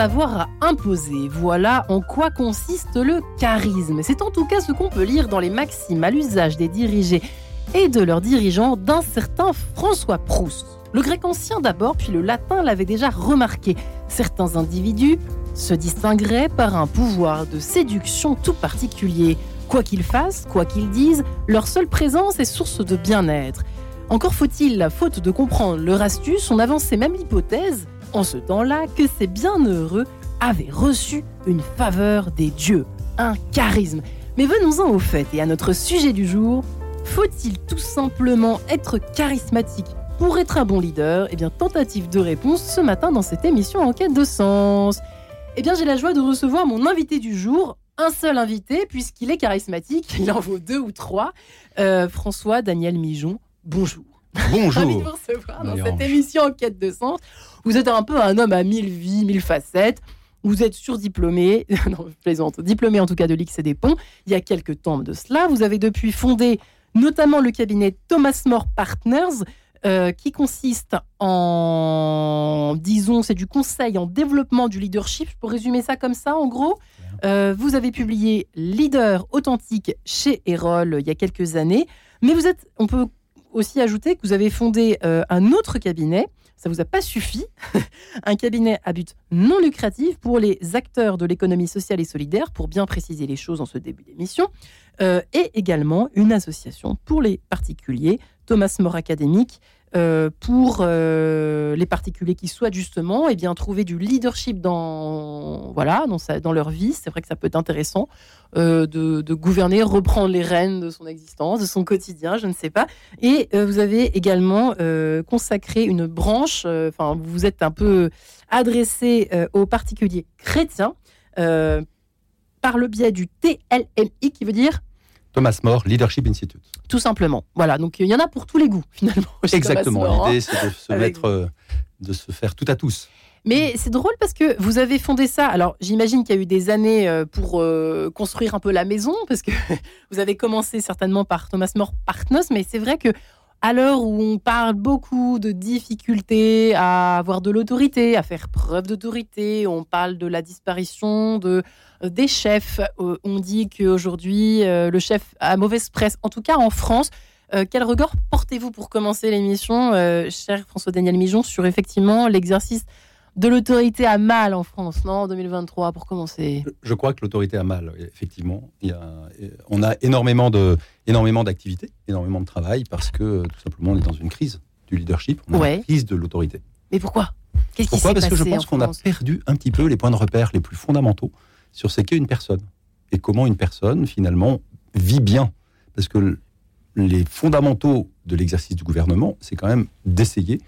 avoir à imposer. Voilà en quoi consiste le charisme. C'est en tout cas ce qu'on peut lire dans les maximes à l'usage des dirigés et de leurs dirigeants d'un certain François Proust. Le grec ancien d'abord, puis le latin l'avait déjà remarqué. Certains individus se distingueraient par un pouvoir de séduction tout particulier. Quoi qu'ils fassent, quoi qu'ils disent, leur seule présence est source de bien-être. Encore faut-il, faute de comprendre leur astuce, on avançait même l'hypothèse en ce temps-là que ces bienheureux avaient reçu une faveur des dieux, un charisme. Mais venons-en au fait et à notre sujet du jour. Faut-il tout simplement être charismatique pour être un bon leader? Eh bien, tentative de réponse ce matin dans cette émission en quête de sens. Eh bien, j'ai la joie de recevoir mon invité du jour, un seul invité, puisqu'il est charismatique, il en vaut deux ou trois, euh, François Daniel Mijon. Bonjour. Bonjour. Ravi de vous recevoir dans cette émission en quête de sens. Vous êtes un peu un homme à mille vies, mille facettes. Vous êtes surdiplômé, non, je plaisante, diplômé en tout cas de l'X et des Ponts, il y a quelques temps de cela. Vous avez depuis fondé notamment le cabinet Thomas More Partners, euh, qui consiste en, disons, c'est du conseil en développement du leadership. Peux résumer ça comme ça, en gros. Euh, vous avez publié Leader authentique chez Erol il y a quelques années, mais vous êtes, on peut aussi ajouter que vous avez fondé euh, un autre cabinet. Ça vous a pas suffi Un cabinet à but non lucratif pour les acteurs de l'économie sociale et solidaire, pour bien préciser les choses en ce début d'émission, euh, et également une association pour les particuliers, Thomas More Académique, euh, pour euh, les particuliers qui souhaitent justement et eh bien, trouver du leadership dans, voilà, dans, dans leur vie. C'est vrai que ça peut être intéressant euh, de, de, gouverner, reprendre les rênes de son existence, de son quotidien, je ne sais pas. Et vous avez également consacré une branche, enfin vous vous êtes un peu adressé aux particuliers chrétiens par le biais du TLMI qui veut dire Thomas More Leadership Institute. Tout simplement. Voilà, donc il y en a pour tous les goûts finalement. Exactement. L'idée, c'est de se mettre, euh, de se faire tout à tous. Mais c'est drôle parce que vous avez fondé ça. Alors, j'imagine qu'il y a eu des années euh, pour euh, construire un peu la maison, parce que vous avez commencé certainement par Thomas More Partners, mais c'est vrai que à l'heure où on parle beaucoup de difficultés à avoir de l'autorité, à faire preuve d'autorité, on parle de la disparition de des chefs. Euh, on dit qu'aujourd'hui, euh, le chef a mauvaise presse, en tout cas en France. Euh, quel regard portez-vous pour commencer l'émission, cher François-Daniel Mijon, sur effectivement l'exercice de l'autorité à mal en France, non, en 2023, pour commencer? Je crois que l'autorité a mal, effectivement. Il y a, on a énormément de, énormément d'activités, énormément de travail, parce que tout simplement, on est dans une crise du leadership, on a une crise de l'autorité. Mais pourquoi? Pourquoi? Parce que je pense qu'on a perdu un petit peu les points de repère les plus fondamentaux sur ce qu'est une personne et comment une personne, finalement, vit bien. Parce que les fondamentaux de l'exercice du gouvernement, c'est quand même d'essayer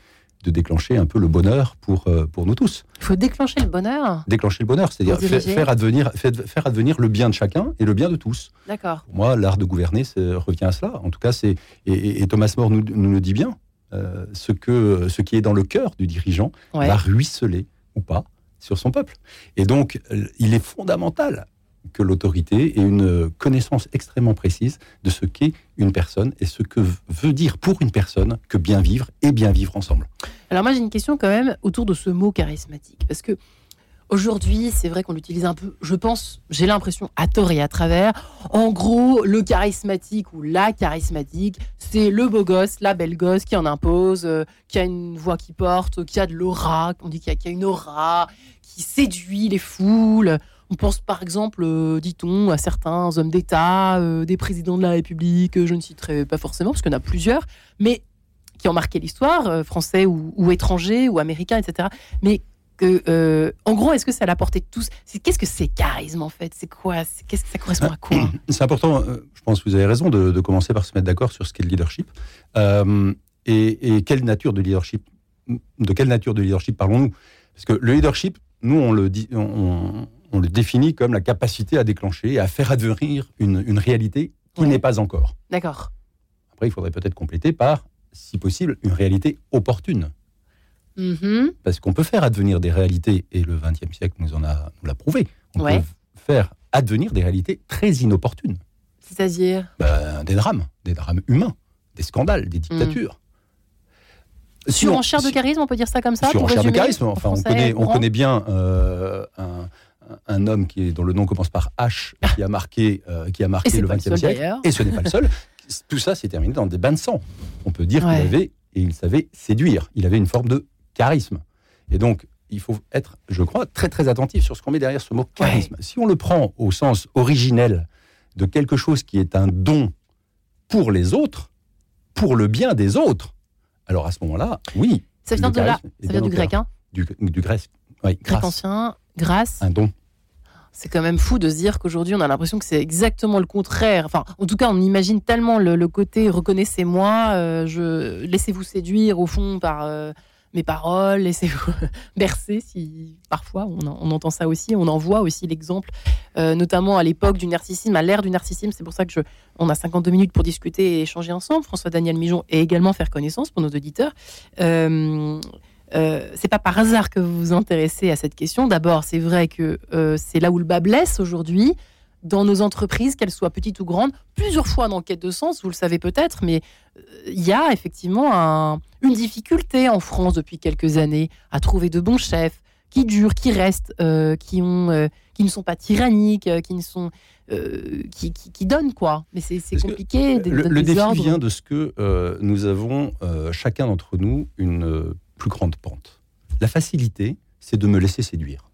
de déclencher un peu le bonheur pour, euh, pour nous tous. Il faut déclencher le bonheur Déclencher le bonheur, c'est-à-dire faire, advenir, faire advenir le bien de chacun et le bien de tous. D'accord. moi, l'art de gouverner revient à cela. En tout cas, c'est et, Thomas More nous, nous, le dit bien, euh, ce, que, ce qui est dans le cœur du dirigeant va ruisseler ou pas sur son peuple. Et donc, il est fondamental que l'autorité ait une connaissance extrêmement précise de ce qu'est une personne et ce que veut dire pour une personne que bien vivre et bien vivre ensemble. Alors moi j'ai une question quand même autour de ce mot charismatique parce que Aujourd'hui, c'est vrai qu'on l'utilise un peu, je pense, j'ai l'impression, à tort et à travers. En gros, le charismatique ou la charismatique, c'est le beau gosse, la belle gosse qui en impose, euh, qui a une voix qui porte, qui a de l'aura, on dit qu'il y, a une aura, qui séduit les foules. On pense par exemple, euh, dit-on, à certains hommes d'État, euh, des présidents de la République, je ne citerai pas forcément parce qu'il y en a plusieurs, mais qui ont marqué l'histoire, français ou, ou étrangers ou américains, etc. Mais euh, en gros, est-ce que c'est à la portée de tous? Qu'est-ce que c'est charisme en fait? C'est quoi? Que ça correspond à quoi? C'est important. Euh, je pense que vous avez raison de, commencer par se mettre d'accord sur ce qu'est le leadership euh, et, quelle nature de leadership. De quelle nature de leadership parlons-nous? Parce que le leadership, nous, on le, dit, on, le définit comme la capacité à déclencher, à faire advenir une, réalité qui n'est pas encore. D'accord. Après, il faudrait peut-être compléter par, si possible, une réalité opportune. Mm-hmm. Parce qu'on peut faire advenir des réalités, et le XXe siècle nous en a l'a prouvé. On peut faire advenir des réalités très inopportunes. C'est-à-dire ben, Des drames, des drames humains, des scandales, des dictatures. Surenchère de charisme, on peut dire ça comme ça Surenchère de charisme, enfin, on connaît, on connaît bien euh, un, homme qui est, dont le nom commence par H, qui a marqué, euh, qui a marqué le XXe siècle, et ce n'est pas le seul. Tout ça s'est terminé dans des bains de sang. On peut dire qu'il avait, et il savait séduire, il avait une forme de charisme. Et donc, il faut être, je crois, très très attentif sur ce qu'on met derrière ce mot charisme. Si on le prend au sens originel de quelque chose qui est un don pour les autres, pour le bien des autres, alors à ce moment-là, oui. Ça vient, de là, ça vient du grec, hein du, du, grec, oui, grec ancien, grâce. Un don. C'est quand même fou de se dire qu'aujourd'hui, on a l'impression que c'est exactement le contraire. Enfin, en tout cas, on imagine tellement le, côté reconnaissez-moi, euh, laissez-vous séduire au fond par euh, mes paroles, laissez-vous bercer si parfois on, entend ça aussi, on en voit aussi l'exemple, euh, notamment à l'époque du narcissisme, à l'ère du narcissisme. C'est pour ça que on a 52 minutes pour discuter et échanger ensemble. François Daniel Mijon et également faire connaissance pour nos auditeurs. Euh, c'est pas par hasard que vous vous intéressez à cette question. D'abord, c'est vrai que euh, c'est là où le bas blesse aujourd'hui dans nos entreprises, qu'elles soient petites ou grandes, plusieurs fois dans Quête de Sens, vous le savez peut-être, mais euh, il y a effectivement une difficulté en France depuis quelques années à trouver de bons chefs qui durent, qui restent, euh, qui, ont, euh, qui ne sont pas tyranniques, qui, ne sont, qui, qui, donnent quoi. Mais c'est compliqué. le, le défi vient de ce que nous avons, chacun d'entre nous, une plus grande pente. La facilité, c'est de me laisser séduire,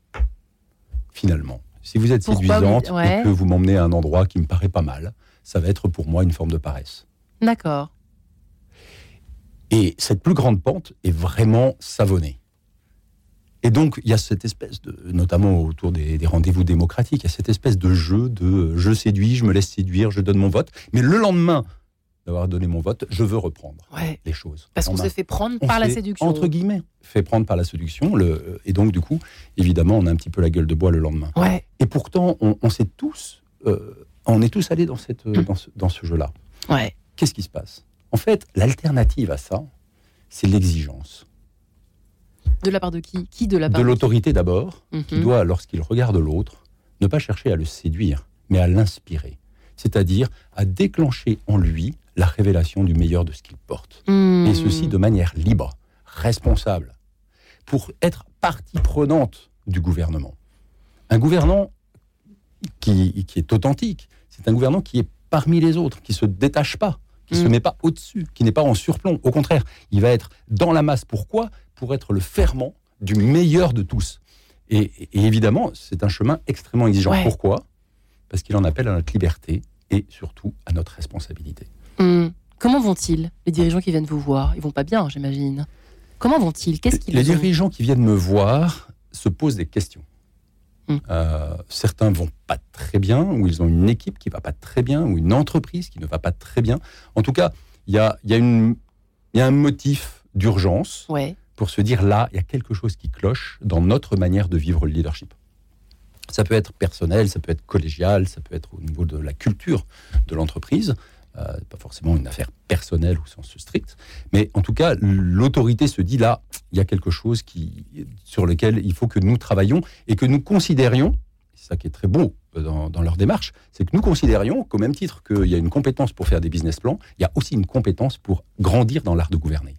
finalement. Si vous êtes séduisante et que vous m'emmenez à un endroit qui me paraît pas mal, ça va être pour moi une forme de paresse. D'accord. Et cette plus grande pente est vraiment savonnée. Et donc, il y a cette espèce de, notamment autour des, rendez-vous démocratiques, il y a cette espèce de jeu de je séduis, je me laisse séduire, je donne mon vote. Mais le lendemain d'avoir donné mon vote, je veux reprendre les choses. Parce qu'on s'est fait prendre par la séduction. Entre guillemets, fait prendre par la séduction. Le, et donc, du coup, évidemment, on a un petit peu la gueule de bois le lendemain. Ouais. Et pourtant, on, sait tous, euh, on est tous allés dans, cette, mm. dans ce, jeu-là. Ouais. Qu'est-ce qui se passe? En fait, l'alternative à ça, c'est l'exigence. De la part de qui? Qui de la part De l'autorité d'abord, qui mm-hmm. doit, lorsqu'il regarde l'autre, ne pas chercher à le séduire, mais à l'inspirer. C'est-à-dire à déclencher en lui la révélation du meilleur de ce qu'il porte. Hmm. Et ceci de manière libre, responsable, pour être partie prenante du gouvernement. Un gouvernant qui, est authentique, c'est un gouvernant qui est parmi les autres, qui se détache pas, qui ne se hmm. met pas au-dessus, qui n'est pas en surplomb. Au contraire, il va être dans la masse. Pourquoi? Pour être le ferment du meilleur de tous. Et, évidemment, c'est un chemin extrêmement exigeant. Pourquoi? Parce qu'il en appelle à notre liberté et surtout à notre responsabilité. Hmm. Comment vont-ils, les dirigeants qui viennent vous voir? Ils vont pas bien, j'imagine. Comment vont-ils? Qu'est-ce qu'ils Les dirigeants qui viennent me voir se posent des questions. Hmm. Euh, certains vont pas très bien, ou ils ont une équipe qui va pas très bien, ou une entreprise qui ne va pas très bien. En tout cas, il y a, y, y a, un motif d'urgence pour se dire là, il y a quelque chose qui cloche dans notre manière de vivre le leadership. Ça peut être personnel, ça peut être collégial, ça peut être au niveau de la culture de l'entreprise. Euh, pas forcément une affaire personnelle au sens strict, mais en tout cas, l'autorité se dit là, il y a quelque chose qui, sur lequel il faut que nous travaillions et que nous considérions, c'est ça qui est très beau dans, dans leur démarche, c'est que nous considérions qu'au même titre qu'il y a une compétence pour faire des business plans, il y a aussi une compétence pour grandir dans l'art de gouverner.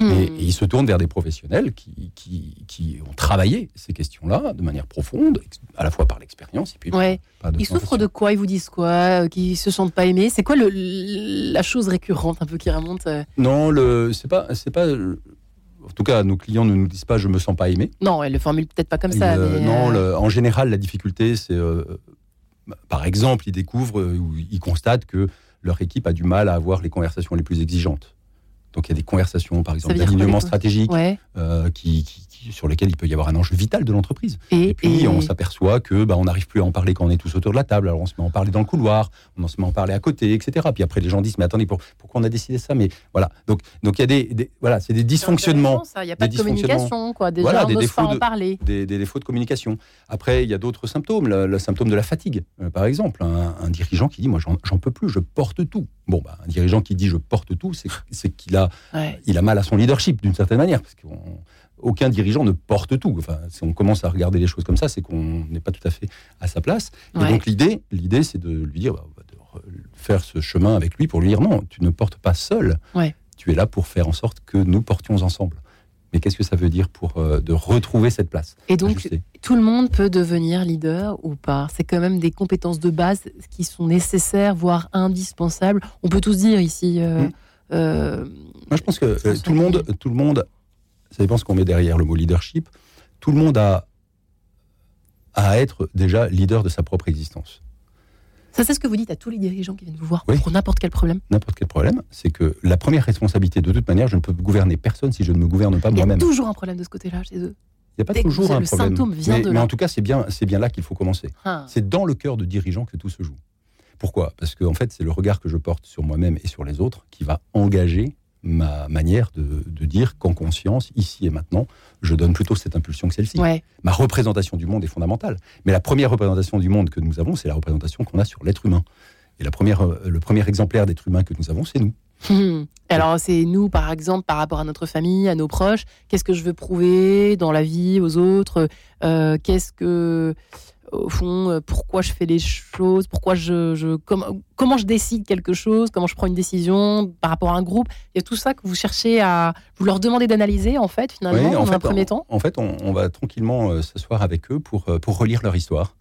Hmm. Et, ils se tournent vers des professionnels qui, qui, ont travaillé ces questions-là de manière profonde, à la fois par l'expérience et puis ouais. Ils souffrent de quoi? Ils vous disent quoi? Euh, Qu'ils se sentent pas aimés? C'est quoi le, la chose récurrente un peu qui remonte euh? Non, le c'est pas c'est pas en tout cas, nos clients ne nous disent pas je me sens pas aimé. Non, elle le formule peut-être pas comme ça. non, euh, en général, la difficulté, c'est par exemple, ils découvrent ou ils constatent que leur équipe a du mal à avoir les conversations les plus exigeantes. Donc il y a des conversations, par exemple, d'alignement stratégique, euh, qui, sur lesquelles il peut y avoir un enjeu vital de l'entreprise. Et, puis on s'aperçoit que bah, on n'arrive plus à en parler quand on est tous autour de la table. Alors on se met à en parler dans le couloir, on se met à en parler à côté, etc. Puis après les gens disent mais attendez pourquoi on a décidé ça? Mais voilà. Donc donc il y a des, voilà c'est des dysfonctionnements. Il n'y a pas de communication quoi. Déjà, voilà, des défauts de, parler. Des, défauts de communication. Après il y a d'autres symptômes. Le, symptôme de la fatigue, euh, par exemple, un, dirigeant qui dit moi j'en peux plus, je porte tout. Bon bah, un dirigeant qui dit je porte tout, c'est qu'il a il a mal à son leadership d'une certaine manière, parce qu'aucun dirigeant ne porte tout. Enfin, si on commence à regarder les choses comme ça, c'est qu'on n'est pas tout à fait à sa place. Et donc l'idée, l'idée, c'est de lui dire, bah, de faire ce chemin avec lui pour lui dire non, tu ne portes pas seul. Ouais. tu es là pour faire en sorte que nous portions ensemble. Mais qu'est-ce que ça veut dire pour euh, de retrouver cette place Et donc, tout le monde peut devenir leader ou pas? C'est quand même des compétences de base qui sont nécessaires, voire indispensables. On peut tous dire ici. Euh, hmm. euh, Moi, je pense que tout le monde, tout le monde, ça dépend ce qu'on met derrière le mot leadership. Tout le monde a à être déjà leader de sa propre existence. Ça, c'est ce que vous dites à tous les dirigeants qui viennent vous voir pour n'importe quel problème. N'importe quel problème, c'est que la première responsabilité, de toute manière, je ne peux gouverner personne si je ne me gouverne pas moi-même. Il y a toujours un problème de ce côté-là chez eux. Il n'y a pas toujours un problème. mais, en tout cas, c'est bien, c'est bien là qu'il faut commencer. Ah. C'est dans le cœur de dirigeants que tout se joue. Pourquoi? Parce que en fait, c'est le regard que je porte sur moi-même et sur les autres qui va engager ma manière de, dire qu'en conscience, ici et maintenant, je donne plutôt cette impulsion que celle-ci. Ma représentation du monde est fondamentale. Mais la première représentation du monde que nous avons, c'est la représentation qu'on a sur l'être humain. Et la première, euh, le premier exemplaire d'être humain que nous avons, c'est nous. Alors c'est nous, par exemple, par rapport à notre famille, à nos proches. Qu'est-ce que je veux prouver dans la vie aux autres? Euh, Qu'est-ce que au fond, euh, pourquoi je fais les choses, pourquoi je, comment, je décide quelque chose, comment je prends une décision par rapport à un groupe. Il y a tout ça que vous cherchez à, vous leur demandez d'analyser en fait finalement en dans un premier temps. En fait, on, va tranquillement euh, s'asseoir avec eux pour, euh, pour relire leur histoire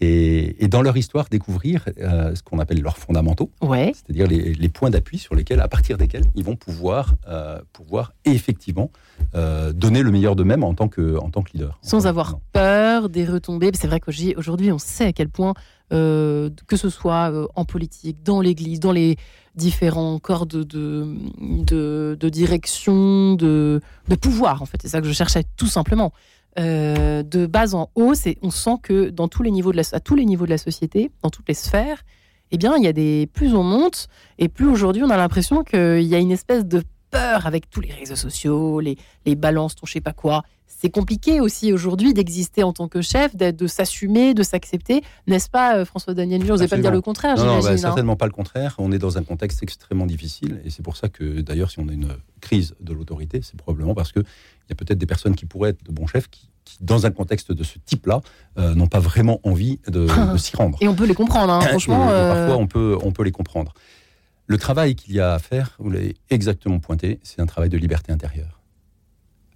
et, dans leur histoire découvrir euh, ce qu'on appelle leurs fondamentaux, c'est-à-dire les, points d'appui sur lesquels, à partir desquels, ils vont pouvoir, euh, pouvoir effectivement euh, donner le meilleur d'eux-mêmes en tant que en tant que leader. Sans avoir peur des retombées. C'est vrai qu'aujourd'hui, on sait à quel point, que ce soit en politique, dans l'Église, dans les différents corps de, de, de, direction, de, de pouvoir, en fait. C'est ça que je cherchais tout simplement. Euh, de bas en haut, c'est on sent que dans tous les niveaux de la, à tous les niveaux de la société, dans toutes les sphères, eh bien, il y a des plus on monte et plus aujourd'hui on a l'impression qu'il y a une espèce de peur avec tous les réseaux sociaux, les, les balances, ton je sais pas quoi. C'est compliqué aussi aujourd'hui d'exister en tant que chef, de s'assumer, de s'accepter, n'est-ce pas, euh, François Daniel Vous n'osez pas dire le contraire, Non, bah, hein. certainement pas le contraire. On est dans un contexte extrêmement difficile, et c'est pour ça que, d'ailleurs, si on a une crise de l'autorité, c'est probablement parce que il y a peut-être des personnes qui pourraient être de bons chefs qui, dans un contexte de ce type-là, euh, n'ont pas vraiment envie de, s'y rendre. Et on peut les comprendre, hein, franchement. Euh, parfois, on peut, on peut les comprendre. Le travail qu'il y a à faire, vous l'avez exactement pointé, c'est un travail de liberté intérieure.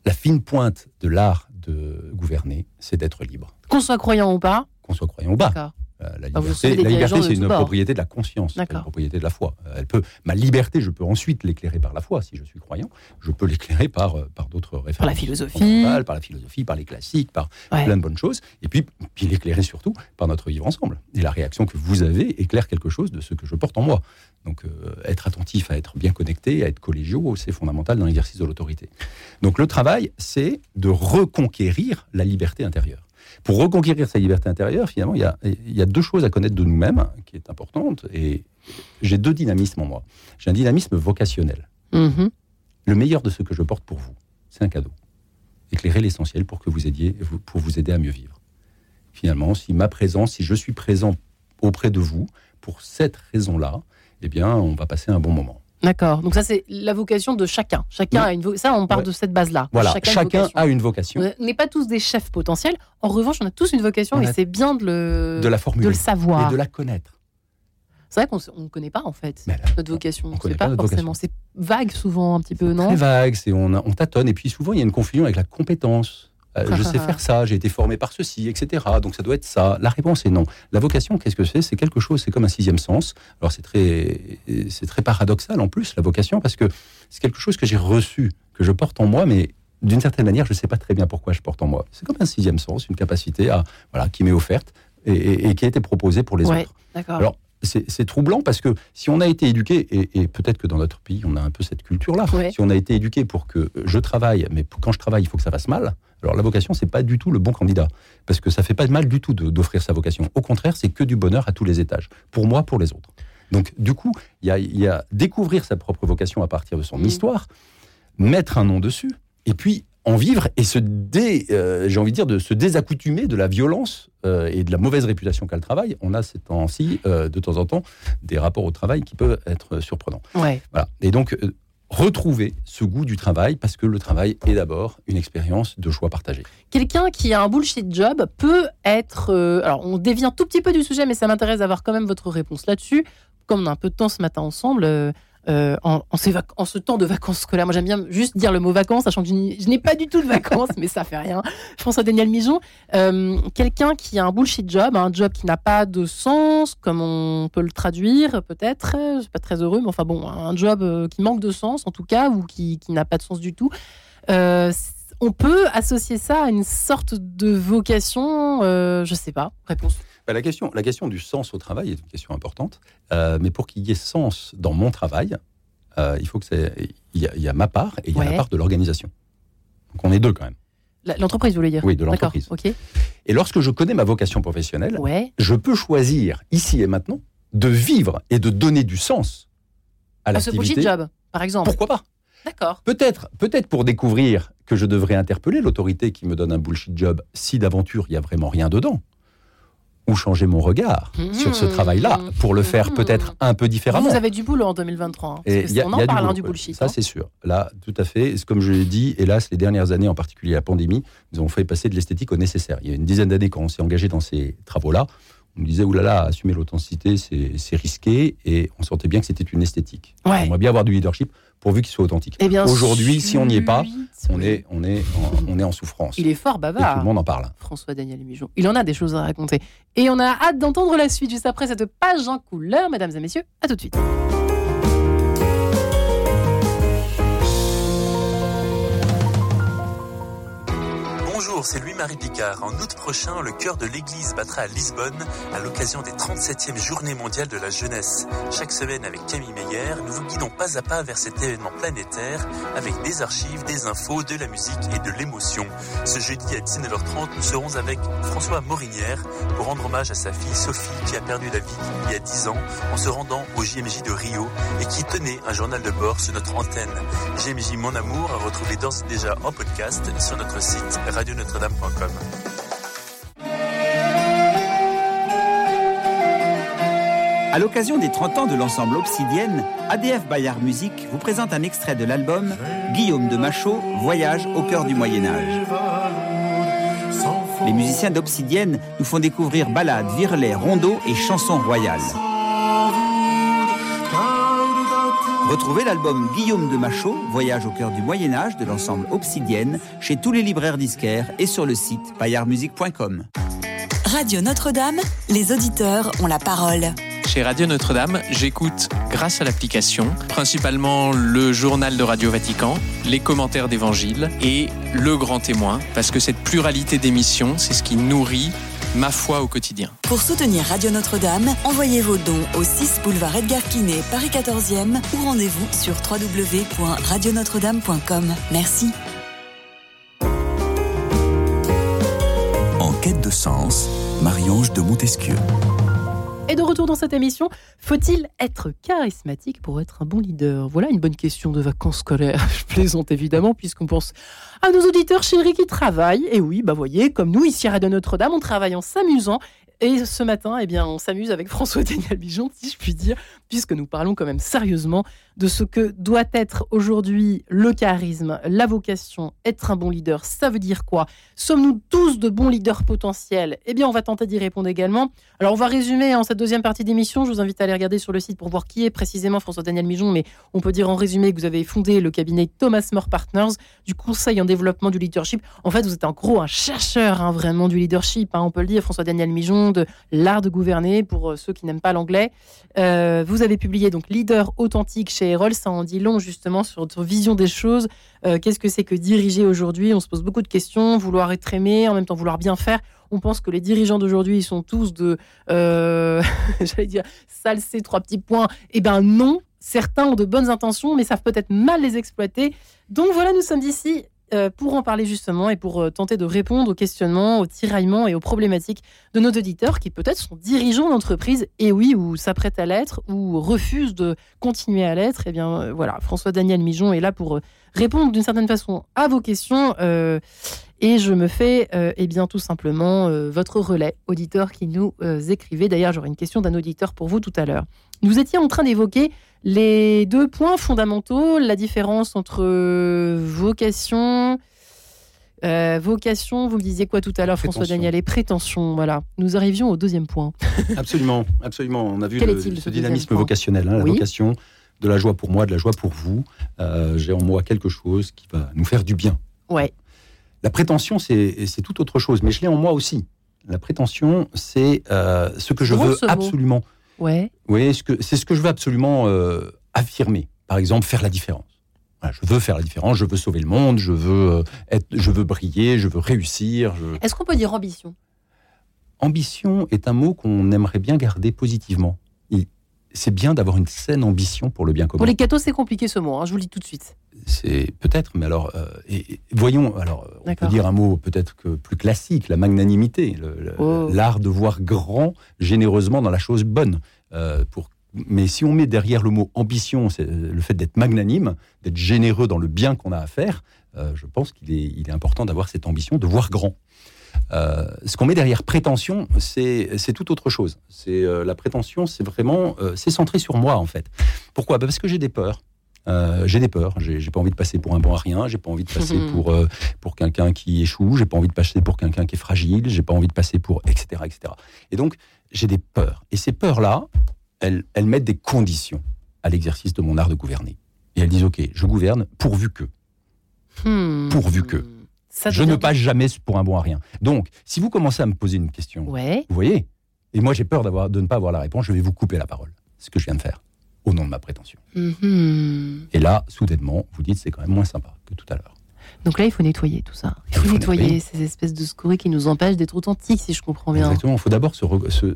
La fine pointe de l'art de gouverner, c'est d'être libre. Qu'on soit croyant ou pas Qu'on soit croyant ou pas. Euh, la liberté, c'est une propriété de la conscience, une propriété de la foi. Euh, elle peut, ma liberté, je peux ensuite l'éclairer par la foi, si je suis croyant. Je peux l'éclairer par, euh, par d'autres références. Par la philosophie. Par la philosophie, par les classiques, par plein de bonnes choses. Et puis, puis l'éclairer surtout par notre vivre ensemble. Et la réaction que vous avez éclaire quelque chose de ce que je porte en moi. Donc, être attentif à être bien connecté, à être collégiaux, c'est fondamental dans l'exercice de l'autorité. Donc, le travail, c'est de reconquérir la liberté intérieure. Pour reconquérir sa liberté intérieure, finalement, il y a, deux choses à connaître de nous-mêmes qui est importante. Et j'ai deux dynamismes en moi. J'ai un dynamisme vocationnel. Mm-hmm. Le meilleur de ce que je porte pour vous, c'est un cadeau. Éclairer l'essentiel pour que vous aidiez, pour vous aider à mieux vivre. Finalement, si ma présence, si je suis présent auprès de vous, pour cette raison-là, eh bien, on va passer un bon moment. D'accord. Donc ça, c'est la vocation de chacun. Chacun a une ça, on part de cette base-là. Voilà. Chacun, a une vocation. On n'est pas tous des chefs potentiels. En revanche, on a tous une vocation et c'est bien de le de la formuler, de le savoir et de la connaître. C'est vrai qu'on ne connaît pas en fait notre vocation. On ne connaît pas, forcément. C'est vague souvent un petit peu, non? Très vague. On, on tâtonne et puis souvent il y a une confusion avec la compétence. Euh, je sais faire ça, j'ai été formé par ceci, etc. Donc ça doit être ça. La réponse est non. La vocation, qu'est-ce que c'est? C'est quelque chose, c'est comme un sixième sens. Alors c'est très, c'est très paradoxal en plus, la vocation, parce que c'est quelque chose que j'ai reçu, que je porte en moi, mais d'une certaine manière, je ne sais pas très bien pourquoi je porte en moi. C'est comme un sixième sens, une capacité à, voilà, qui m'est offerte et, qui a été proposée pour les autres. Alors, c'est troublant parce que si on a été éduqué, et, peut-être que dans notre pays, on a un peu cette culture-là, si on a été éduqué pour que je travaille, mais quand je travaille, il faut que ça fasse mal, alors la vocation, c'est pas du tout le bon candidat, parce que ça fait pas mal du tout d'offrir sa vocation. Au contraire, c'est que du bonheur à tous les étages, pour moi, pour les autres. Donc du coup, il y a, découvrir sa propre vocation à partir de son mmh. histoire, mettre un nom dessus, et puis en vivre et se dé, euh, j'ai envie de dire, de se désaccoutumer de la violence euh, et de la mauvaise réputation qu'a le travail. On a ces temps-ci, euh, de temps en temps, des rapports au travail qui peuvent être surprenants. Ouais. Voilà. Et donc, retrouver ce goût du travail parce que le travail est d'abord une expérience de choix partagé. Quelqu'un qui a un bullshit job peut être... alors, on dévient tout petit peu du sujet, mais ça m'intéresse d'avoir quand même votre réponse là-dessus. Comme on a un peu de temps ce matin ensemble, euh, en, en, ce temps de vacances scolaires. Moi, j'aime bien juste dire le mot vacances, sachant que je n'ai pas du tout de vacances, mais ça fait rien. François-Daniel Mijon, euh, quelqu'un qui a un bullshit job, un job qui n'a pas de sens, comme on peut le traduire peut-être, je suis pas très heureux, mais enfin bon, un job euh, qui manque de sens en tout cas, ou qui, qui n'a pas de sens du tout. on peut associer ça à une sorte de vocation, je sais pas. Réponse. Bah, la, question, la question du sens au travail est une question importante. Euh, mais pour qu'il y ait sens dans mon travail, euh, il faut que c'est. Il y, a ma part et il y a la part de l'organisation. Donc on est deux quand même. L'entreprise, vous voulez dire? Oui, de l'entreprise. Ok. Et lorsque je connais ma vocation professionnelle, je peux choisir ici et maintenant de vivre et de donner du sens à l'activité. ce job, par exemple. Pourquoi pas? D'accord. Peut-être, peut-être pour découvrir que je devrais interpeller l'autorité qui me donne un bullshit job si d'aventure il y a vraiment rien dedans ou changer mon regard sur ce travail-là pour le faire peut-être un peu différemment. Vous avez du boulot en 2023. Hein, parce on en parle du, bullshit. Ça, hein. c'est sûr. Là, tout à fait. Comme je l'ai dit, hélas, les dernières années, en particulier la pandémie, nous avons fait passer de l'esthétique au nécessaire. Il y a une dizaine d'années, quand on s'est engagé dans ces travaux-là, on disait, oulala, assumer l'authenticité, c'est risqué, et on sentait bien que c'était une esthétique. On aimerait bien avoir du leadership pourvu qu'il soit authentique. Eh Aujourd'hui, si on n'y est pas, on est, on, est en, on est en souffrance. Il est fort bavard. Et tout le monde en parle. François Daniel Mijon. Il en a des choses à raconter. Et on a hâte d'entendre la suite juste après cette page en couleur, mesdames et messieurs. À tout de suite. Bonjour, c'est Louis-Marie Picard. En août prochain, le cœur de l'Église battra à Lisbonne à l'occasion des 37e Journées mondiales de la jeunesse. Chaque semaine, avec Camille Meyer, nous vous guidons pas à pas vers cet événement planétaire avec des archives, des infos, de la musique et de l'émotion. Ce jeudi à 19h30, nous serons avec François Morinière pour rendre hommage à sa fille Sophie qui a perdu la vie il y a 10 ans en se rendant au JMJ de Rio et qui tenait un journal de bord sur notre antenne. JMJ Mon Amour à retrouver d'ores déjà en podcast sur notre site radio notre-dame.com. À l'occasion des 30 ans de l'ensemble Obsidienne, ADF Bayard Musique vous présente un extrait de l'album Guillaume de Machaut, Voyage au cœur du Moyen Âge. Les musiciens d'Obsidienne nous font découvrir ballades, virelais, rondeaux et chansons royales. Retrouvez l'album Guillaume de Machaut, Voyage au cœur du Moyen Âge de l'ensemble Obsidienne, chez tous les libraires disquaires et sur le site payardmusique.com. Radio Notre-Dame, les auditeurs ont la parole. Chez Radio Notre-Dame, j'écoute, grâce à l'application, principalement le journal de Radio Vatican, les commentaires d'Évangile et le grand témoin, parce que cette pluralité d'émissions, c'est ce qui nourrit ma foi au quotidien. Pour soutenir Radio Notre-Dame, envoyez vos dons au 6 boulevard Edgar Quinet, Paris 14e ou rendez-vous sur www.radionotre-dame.com. Merci. En quête de sens, Marie-Ange de Montesquieu. Et de retour dans cette émission, faut-il être charismatique pour être un bon leader? Voilà une bonne question de vacances scolaires. Je plaisante évidemment, puisqu'on pense à nos auditeurs chéris qui travaillent. Et oui, bah voyez, comme nous ici à Radio Notre-Dame, on travaille en s'amusant. Et ce matin, eh bien, on s'amuse avec François Daniel Bijon, si je puis dire, puisque nous parlons quand même sérieusement de ce que doit être aujourd'hui le charisme, la vocation, être un bon leader. Ça veut dire quoi? Sommes-nous tous de bons leaders potentiels? Eh bien, on va tenter d'y répondre également. Alors, on va résumer en cette deuxième partie d'émission. Je vous invite à aller regarder sur le site pour voir qui est précisément François Daniel Mijon, mais on peut dire en résumé que vous avez fondé le cabinet Thomas More Partners, du conseil en développement du leadership. En fait, vous êtes en gros un chercheur hein, vraiment du leadership, hein, on peut le dire, François Daniel Mijon, de l'art de gouverner pour euh, ceux qui n'aiment pas l'anglais. Euh, vous avez publié donc Leader authentique chez Erol, ça en dit long justement sur votre vision des choses. Euh, qu'est-ce que c'est que diriger aujourd'hui? On se pose beaucoup de questions, vouloir être aimé, en même temps vouloir bien faire. On pense que les dirigeants d'aujourd'hui, ils sont tous de, j'allais dire, salser trois petits points. Eh ben non, certains ont de bonnes intentions, mais savent peut-être mal les exploiter. Donc voilà, nous sommes ici euh, pour en parler justement et pour euh, tenter de répondre aux questionnements, aux tiraillements et aux problématiques de nos auditeurs qui peut-être sont dirigeants d'entreprise et oui, ou s'apprêtent à l'être, ou refusent de continuer à l'être. Et eh bien euh, voilà, François Daniel Mijon est là pour répondre d'une certaine façon à vos questions. et je me fais eh bien tout simplement votre relais, auditeur qui nous écrivait. D'ailleurs, j'aurai une question d'un auditeur pour vous tout à l'heure. Nous étions en train d'évoquer les deux points fondamentaux, la différence entre vocation, euh, vocation, vous me disiez quoi tout à l'heure, François Daniel, et prétention. Voilà, nous arrivions au deuxième point. absolument, absolument. On a vu le, ce dynamisme vocationnel, hein, la vocation. de la joie pour moi, de la joie pour vous. Euh, j'ai en moi quelque chose qui va nous faire du bien. Ouais. La prétention, c'est tout autre chose, mais je l'ai en moi aussi. La prétention, c'est euh, ce que je veux absolument. Ouais. Oui, c'est ce que je veux absolument euh, affirmer. Par exemple, faire la différence. je veux faire la différence, je veux sauver le monde, je veux, être, je veux briller, je veux réussir. Est-ce qu'on peut dire ambition? Ambition est un mot qu'on aimerait bien garder positivement c'est bien d'avoir une saine ambition pour le bien commun. Pour les cathos, c'est compliqué ce mot, hein, je vous le dis tout de suite. C'est peut-être, mais alors, euh, voyons, alors, on peut dire un mot peut-être que plus classique, la magnanimité, oh. l'art de voir grand généreusement dans la chose bonne. Euh, pour, mais si on met derrière le mot ambition, c'est le fait d'être magnanime, d'être généreux dans le bien qu'on a à faire, euh, je pense qu'il est, il est important d'avoir cette ambition de voir grand. Euh, ce qu'on met derrière prétention, c'est tout autre chose. C'est euh, la prétention, c'est vraiment, euh, c'est centré sur moi en fait. Pourquoi? Bah, Parce que j'ai des peurs. j'ai des peurs. J'ai pas envie de passer pour un bon à rien. J'ai pas envie de passer pour pour quelqu'un qui échoue. J'ai pas envie de passer pour quelqu'un qui est fragile. J'ai pas envie de passer pour etc etc. Et donc j'ai des peurs. Et ces peurs là, elles, elles mettent des conditions à l'exercice de mon art de gouverner. Et elles disent ok, je gouverne pourvu que. Hmm. Pourvu que je ne passe jamais pour un bon à rien. Donc, si vous commencez à me poser une question, vous voyez, et moi j'ai peur de ne pas avoir la réponse, je vais vous couper la parole. C'est ce que je viens de faire, au nom de ma prétention. Mm-hmm. Et là, soudainement, vous dites c'est quand même moins sympa que tout à l'heure. Donc là, il faut nettoyer tout ça. Il faut, nettoyer, ces espèces de scories qui nous empêchent d'être authentiques, si je comprends bien. Exactement. Il faut d'abord se,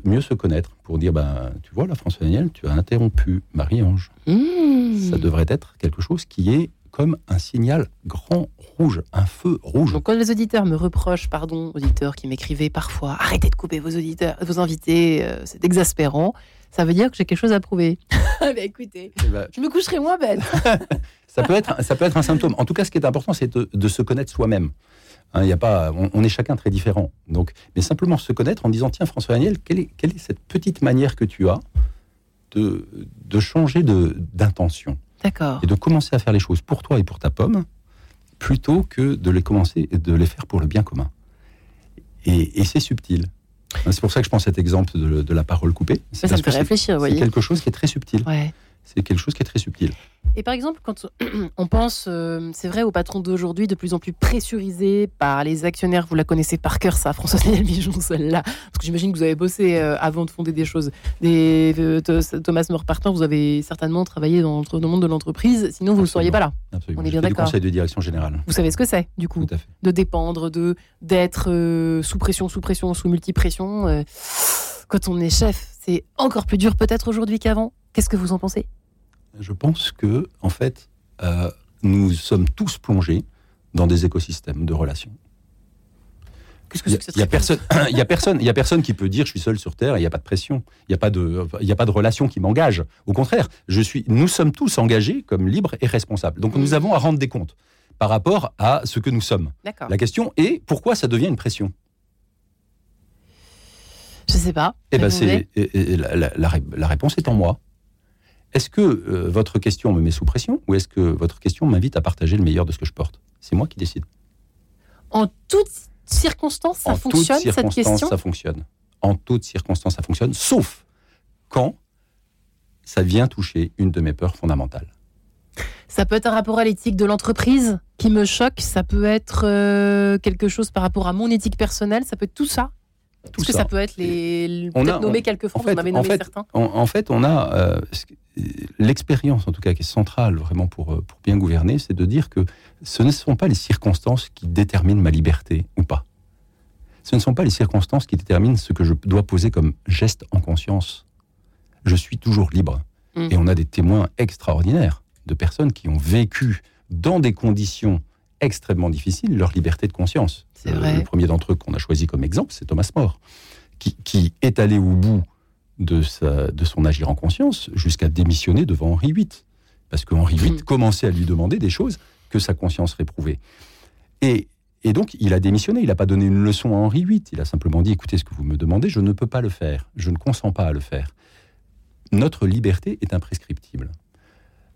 mieux se connaître pour dire, ben, tu vois, la François Daniel, tu as interrompu Marie-Ange. Mm. Ça devrait être quelque chose qui est comme un signal grand rouge, un feu rouge. Donc quand les auditeurs me reprochent, pardon, auditeurs qui m'écrivaient parfois, arrêtez de couper vos auditeurs, vos invités, euh, c'est exaspérant, ça veut dire que j'ai quelque chose à prouver. Mais écoutez, eh ben, je me coucherai moins belle. ça, peut être, ça peut être un symptôme. En tout cas, ce qui est important, c'est de, se connaître soi-même. Hein, y a pas, on, est chacun très différent. Donc, mais simplement se connaître en disant tiens, François Daniel, quelle est, quelle est cette petite manière que tu as de, de changer d'intention? Et de commencer à faire les choses pour toi et pour ta pomme, plutôt que de les commencer et de les faire pour le bien commun. Et, c'est subtil. C'est pour ça que je prends cet exemple de, la parole coupée. Ça, me fait réfléchir, C'est quelque chose qui est très subtil. C'est quelque chose qui est très subtil. Et par exemple, quand on pense, euh, c'est vrai, au patron d'aujourd'hui, de plus en plus pressurisé par les actionnaires, vous la connaissez par cœur, ça, François Daniel Bijon, celle-là, parce que j'imagine que vous avez bossé euh, avant de fonder des choses. Des, euh, Thomas Morpartin, vous avez certainement travaillé dans, le monde de l'entreprise, sinon vous ne seriez pas là. Absolument. On est bien d'accord. conseil de direction générale. Vous savez ce que c'est, du coup, de dépendre, de d'être sous pression, sous pression, sous multipression. Quand on est chef, c'est encore plus dur peut-être aujourd'hui qu'avant. Qu'est-ce que vous en pensez? Je pense que, en fait, euh, nous sommes tous plongés dans des écosystèmes de relations. Qu'est-ce que c'est que Il n'y a, personne, il y a personne, il y a personne qui peut dire je suis seul sur terre. Il n'y a pas de pression. Il n'y a pas de, il y a pas de relation qui m'engage. Au contraire, je suis. Nous sommes tous engagés comme libres et responsables. Donc nous avons à rendre des comptes par rapport à ce que nous sommes. La question est pourquoi ça devient une pression? Je ne sais pas. Eh ben c'est la réponse est en moi. Est-ce que euh, votre question me met sous pression ou est-ce que votre question m'invite à partager le meilleur de ce que je porte? C'est moi qui décide. En toutes circonstances, ça fonctionne cette question? ça fonctionne. En toutes circonstances, ça fonctionne, sauf quand ça vient toucher une de mes peurs fondamentales. Ça peut être un rapport à l'éthique de l'entreprise qui me choque, ça peut être euh, quelque chose par rapport à mon éthique personnelle, ça peut être tout ça est-ce que ça. peut être les. Peut-être nommer quelques en fait, nommé certains en, fait, on a euh, l'expérience, en tout cas, qui est centrale vraiment pour, euh, pour bien gouverner, c'est de dire que ce ne sont pas les circonstances qui déterminent ma liberté ou pas. Ce ne sont pas les circonstances qui déterminent ce que je dois poser comme geste en conscience. Je suis toujours libre. Mm. Et on a des témoins extraordinaires de personnes qui ont vécu dans des conditions extrêmement difficiles leur liberté de conscience. Euh, le premier d'entre eux qu'on a choisi comme exemple, c'est Thomas More, qui, est allé au bout de, sa, de son agir en conscience jusqu'à démissionner devant Henri VIII. Parce que Henri VIII hmm. commençait à lui demander des choses que sa conscience réprouvait. Et, et donc, il a démissionné. Il n'a pas donné une leçon à Henri VIII. Il a simplement dit écoutez, ce que vous me demandez, je ne peux pas le faire. Je ne consens pas à le faire. Notre liberté est imprescriptible.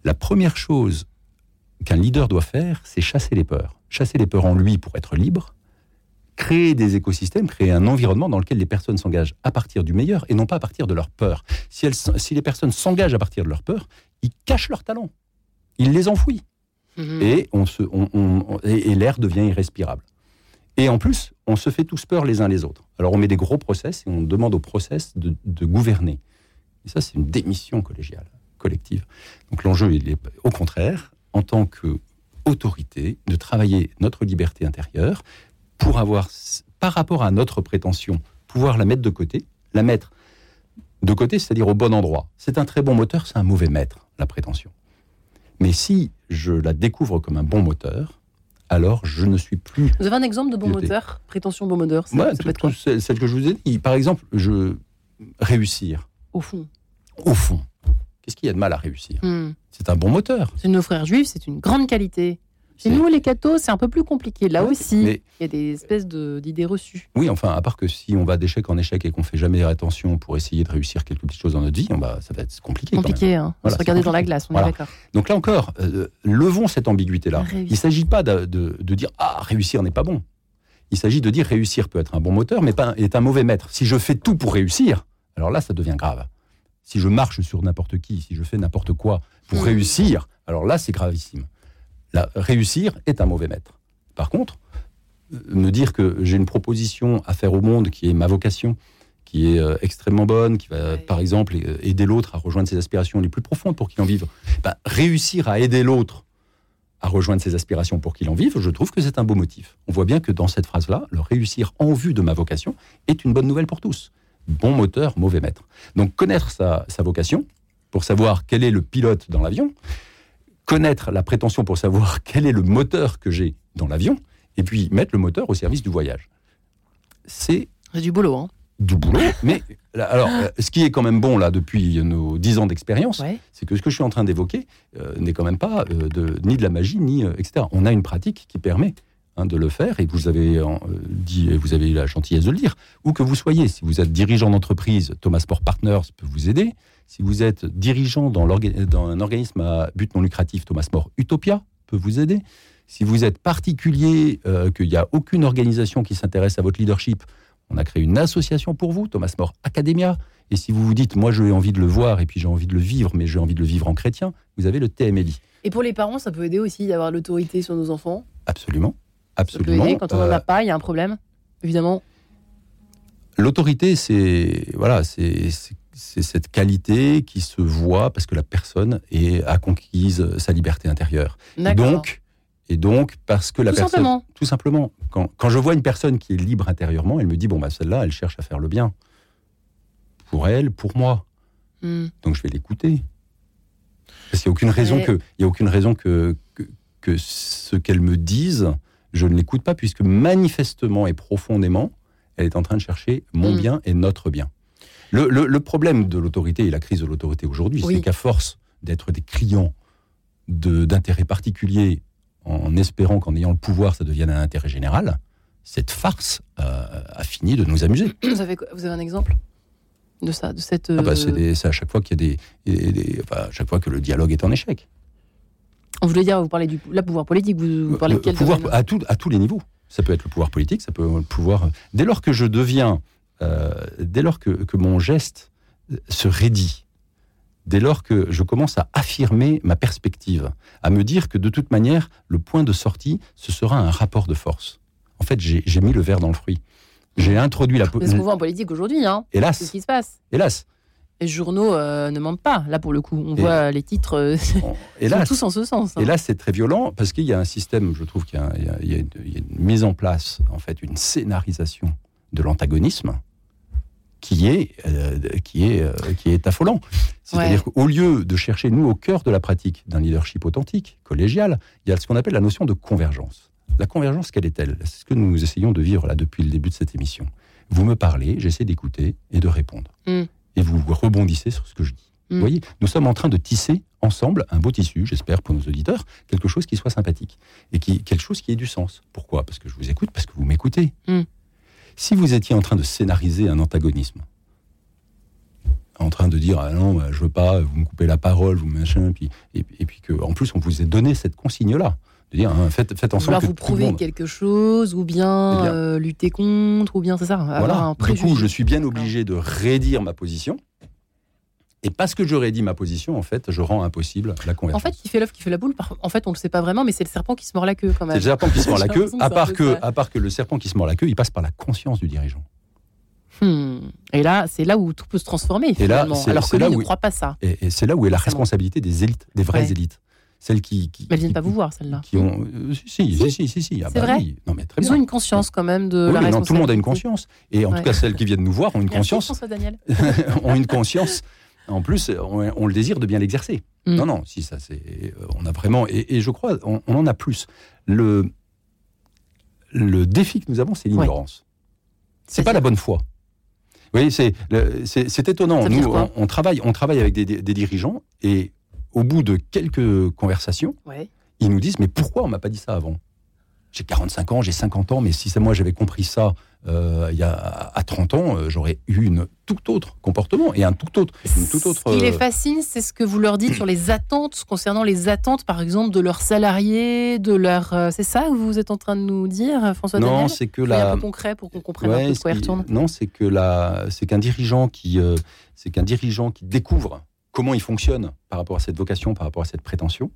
La première chose qu'un leader doit faire, c'est chasser les peurs. Chasser les peurs en lui pour être libre, créer des écosystèmes, créer un environnement dans lequel les personnes s'engagent à partir du meilleur et non pas à partir de leur peur. Si, elles, si les personnes s'engagent à partir de leur peur, ils cachent leur talent. Ils les enfouissent. Mhm. Et, on se, on- on- et, et l'air devient irrespirable. Et en plus, on se fait tous peur les uns les autres. Alors on met des gros process et on demande au process de, de gouverner. Et ça, c'est une démission collégiale, collective. Donc l'enjeu, il est au contraire, en tant qu'autorité, de travailler notre liberté intérieure pour avoir, par rapport à notre prétention, pouvoir la mettre de côté, la mettre de côté, c'est-à-dire au bon endroit. C'est un très bon moteur, c'est un mauvais maître, la prétention. Mais si je la découvre comme un bon moteur, alors je ne suis plus. Vous avez un exemple de bon moteur? Prétention bon moteur, ça peut être quoi? celle celle que je vous ai dit, par exemple, je réussir Au fond. au fond. Qu'est-ce qu'il y a de mal à réussir Hmm. C'est un bon moteur. C'est nos frères juifs, c'est une grande qualité. Chez nous, les cathos, c'est un peu plus compliqué. Là aussi, mais- il y a des espèces de- d'idées reçues. Oui, enfin, à part que si on va d'échec en échec et qu'on fait jamais attention pour essayer de réussir quelque petite chose dans notre vie, on va, ça va être compliqué. Compliqué, hein. On Voilà, se regarder dans la glace, on Voilà. est d'accord. Donc là encore, euh, levons cette ambiguïté-là. Il ne s'agit pas de, de- de dire ah réussir n'est pas bon. Il s'agit de dire réussir peut être un bon moteur, mais pas, est un mauvais maître. Si je fais tout pour réussir, alors là ça devient grave. Si je marche sur n'importe qui, si je fais n'importe quoi pour Hmm. réussir, alors là c'est gravissime. Là, réussir est un mauvais maître. Par contre, euh, me dire que j'ai une proposition à faire au monde qui est ma vocation, qui est euh, extrêmement bonne, qui va par exemple euh, aider l'autre à rejoindre ses aspirations les plus profondes pour qu'il en vive, ben, réussir à aider l'autre à rejoindre ses aspirations pour qu'il en vive, je trouve que c'est un beau motif. On voit bien que dans cette phrase-là, le réussir en vue de ma vocation est une bonne nouvelle pour tous. Bon moteur, mauvais maître. Donc connaître sa, sa vocation pour savoir quel est le pilote dans l'avion, connaître la prétention pour savoir quel est le moteur que j'ai dans l'avion, et puis mettre le moteur au service du voyage. C'est du boulot, hein. du boulot, mais alors, euh, ce qui est quand même bon là depuis nos dix ans d'expérience, Ouais. c'est que ce que je suis en train d'évoquer euh, n'est quand même pas euh, de, ni de la magie, ni euh, etc. On a une pratique qui permet hein, de le faire, et vous avez euh, dit, et vous avez eu la gentillesse de le dire, où que vous soyez, si vous êtes dirigeant d'entreprise, Thomas Sport Partners peut vous aider. Si vous êtes dirigeant dans, un organisme à but non lucratif, Thomas Sport Utopia peut vous aider. Si vous êtes particulier, euh, qu'il n'y a aucune organisation qui s'intéresse à votre leadership, on a créé une association pour vous, Thomas More Academia. Et si vous vous dites, moi j'ai envie de le voir et puis j'ai envie de le vivre, mais j'ai envie de le vivre en chrétien, vous avez le TMLI. Et pour les parents, ça peut aider aussi d'avoir l'autorité sur nos enfants? Absolument. Absolument. aider. Quand on n'en Euh, a pas, il y a un problème. Évidemment. L'autorité, c'est voilà, c'est cette qualité qui se voit parce que la personne est, a conquise sa liberté intérieure. Et donc, et donc parce que la Tout personne, simplement. tout simplement, quand, quand je vois une personne qui est libre intérieurement, elle me dit bon bah celle-là, elle cherche à faire le bien pour elle, pour moi. Hmm. Donc je vais l'écouter. Parce qu'il n'y a aucune raison Ouais. que, il y a aucune raison que, que, que ce qu'elle me dise, je ne l'écoute pas, puisque manifestement et profondément, elle est en train de chercher mon Mm. bien et notre bien. Le, le- le problème de l'autorité et la crise de l'autorité aujourd'hui, Oui. c'est qu'à force d'être des clients de- d'intérêts particuliers, en espérant qu'en ayant le pouvoir, ça devienne un intérêt général, cette farce euh, a fini de nous amuser. Vous avez, quoi- vous avez un exemple de ça, de cette. Ah bah, euh, c'est à chaque fois qu'il y a des, des- des- enfin, à chaque fois que le dialogue est en échec. On voulait dire, vous parlez du la pouvoir politique, vous, vous parlez de Le quel pouvoir à, tout- à tous les niveaux. Ça peut être le pouvoir politique, ça peut être le pouvoir. Dès lors que je deviens, euh, dès lors que, que mon geste se raidit, dès lors que je commence à affirmer ma perspective, à me dire que de toute manière, le point de sortie, ce sera un rapport de force. En fait, j'ai mis le verre dans le fruit. J'ai introduit la. po- C'est ce qu'on voit en politique aujourd'hui, hein. C'est ce Hélas, qui se passe. hélas, Les journaux euh, ne mentent pas, là, pour le coup. On Et- voit les titres euh, sont hélas. tous en ce sens. hein. Et là, c'est très violent parce qu'il y a un système, je trouve qu'il a une, y a une mise en place, en fait, une scénarisation de l'antagonisme qui est, euh, qui est, euh, qui est affolant. C'est-à-dire qu'au lieu de chercher, nous, au cœur de la pratique d'un leadership authentique, collégial, il y a ce qu'on appelle la notion de convergence. La convergence, quelle est-elle? C'est ce que nous essayons de vivre là depuis le début de cette émission. Vous me parlez, j'essaie d'écouter et de répondre. Mm. Et vous rebondissez sur ce que je dis. Mm. Vous voyez, nous sommes en train de tisser ensemble un beau tissu, j'espère pour nos auditeurs, quelque chose qui soit sympathique et qui, quelque chose qui ait du sens. Pourquoi? Parce que je vous écoute, parce que vous m'écoutez. Mm. Si vous étiez en train de scénariser un antagonisme, en train de dire ah non, bah, je veux pas, vous me coupez la parole, vous machin, puis, et, et puis que en plus on vous ait donné cette consigne-là, de dire hein, faites, faites en sorte que vous prouver monde- quelque chose, ou bien, Eh bien- euh, lutter contre, ou bien c'est ça, avoir Voilà. un Du préjugé. coup, je suis bien obligé de rédire ma position. Et parce que j'aurais dit ma position, en fait, je rends impossible la convergence. En fait, qui fait l'œuf, qui fait la boule, en fait, on ne le sait pas vraiment, mais c'est le serpent qui se mord la queue quand même. C'est le serpent qui se mord la queue, à part, que, à part que le serpent qui se mord la queue, il passe par la conscience du dirigeant. Hmm. Et là, c'est là où tout peut se transformer, finalement, là, alors que lui ne croit pas ça. Et, c'est là où est la responsabilité des élites, des vraies élites. Celles qui, mais elles viennent pas vous voir, celles-là. Qui ont, euh, si, si, si, si, si, ah c'est bah vrai. Non, mais très Ils ont une conscience quand même de la responsabilité. tout le monde a une conscience. Et en tout cas, celles qui viennent nous voir ont une conscience. François Daniel. ont une conscience. En plus, on, le désire de bien l'exercer. Hmm. Non, non, si ça, c'est, on a vraiment, et, je crois, on, en a plus. Le, le défi que nous avons, c'est l'ignorance. C'est pas la bonne foi. Oui, c'est étonnant. Nous, on, travaille, on travaille avec des, dirigeants et au bout de quelques conversations, ils nous disent Mais pourquoi on m'a pas dit ça avant? J'ai 45 ans, j'ai 50 ans, mais si c'est moi j'avais compris ça euh, il y a à 30 ans, euh, j'aurais eu une tout autre comportement et un tout autre, une tout autre. Ce qui les euh, fascine, c'est ce que vous leur dites sur les attentes concernant les attentes, par exemple, de leurs salariés, de leur. c'est ça que vous êtes en train de nous dire, François Non, c'est que la. Un peu concret pour qu'on comprenne un peu quoi il retourne. Non, c'est que la, c'est qu'un dirigeant qui, c'est qu'un dirigeant qui découvre comment il fonctionne par rapport à cette vocation, par rapport à cette prétention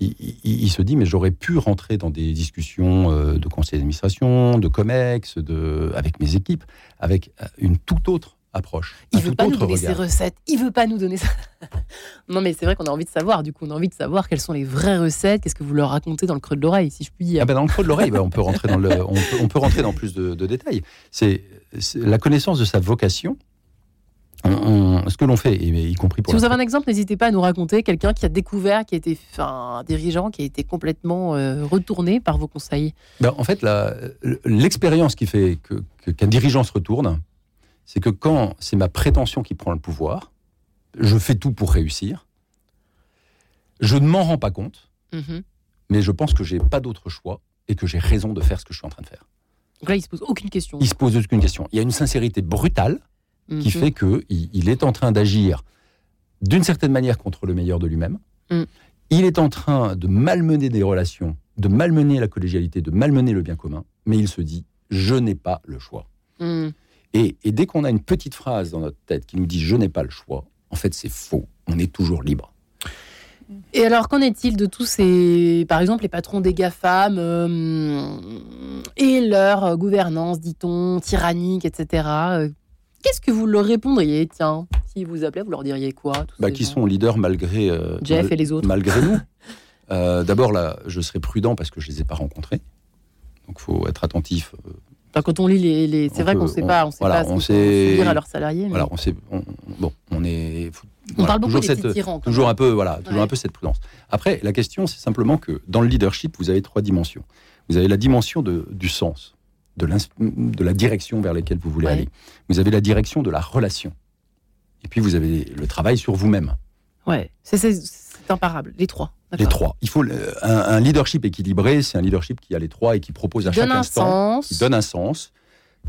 il, se dit mais j'aurais pu rentrer dans des discussions euh, de conseil d'administration, de comex, de, avec mes équipes, avec euh, une toute autre approche. Il veut pas nous donner ses recettes. Il veut pas nous donner ça. non mais c'est vrai qu'on a envie de savoir. Du coup, on a envie de savoir quelles sont les vraies recettes. Qu'est-ce que vous leur racontez dans le creux de l'oreille, si je puis dire. Ah ben dans le creux de l'oreille, ben, on peut rentrer dans le, on peut, rentrer dans plus de, de détails. C'est la connaissance de sa vocation ce que l'on fait, y compris pour. Si vous avez un exemple, n'hésitez pas à nous raconter quelqu'un qui a découvert, qui a été un dirigeant, qui a été complètement euh, retourné par vos conseils. Ben, en fait, l'expérience qui fait qu'un dirigeant se retourne, c'est que quand c'est ma prétention qui prend le pouvoir, je fais tout pour réussir. Je ne m'en rends pas compte, mhm. mais je pense que j'ai pas d'autre choix et que j'ai raison de faire ce que je suis en train de faire. Donc là, il se pose aucune question. Il se pose aucune question. Il y a une sincérité brutale qui mhm. fait qu'il il est en train d'agir d'une certaine manière contre le meilleur de lui-même. Mm. Il est en train de malmener des relations, de malmener la collégialité, de malmener le bien commun, mais il se dit je n'ai pas le choix. Mm. Et, dès qu'on a une petite phrase dans notre tête qui nous dit je n'ai pas le choix, en fait c'est faux. On est toujours libre. Et alors, qu'en est-il de tous ces, par exemple, les patrons des GAFAM euh, et leur gouvernance, dit-on, tyrannique, etc. Qu'est-ce que vous leur répondriez Tiens, s'ils vous appelaient, vous leur diriez quoi bah, Qui sont leaders malgré, euh, Jeff et les autres. malgré nous euh, D'abord, là, je serai prudent parce que je ne les ai pas rencontrés. Donc, il faut être attentif. Euh. quand on lit les, c'est vrai qu'on ne sait pas, on sait pas on sait dire à leurs salariés. Mais... Voilà, on sait, bon, on est. on parle beaucoup des cette, tyrans, toujours un peu, voilà, toujours un peu cette prudence. Après, la question, c'est simplement que dans le leadership, vous avez trois dimensions. Vous avez la dimension de, du sens de, de la direction vers laquelle vous voulez aller. Vous avez la direction de la relation. Et puis vous avez le travail sur vous-même. Ouais, c'est imparable, les trois. Les trois. Il faut un, leadership équilibré, c'est un leadership qui a les trois et qui propose à chaque instant, qui donne un sens,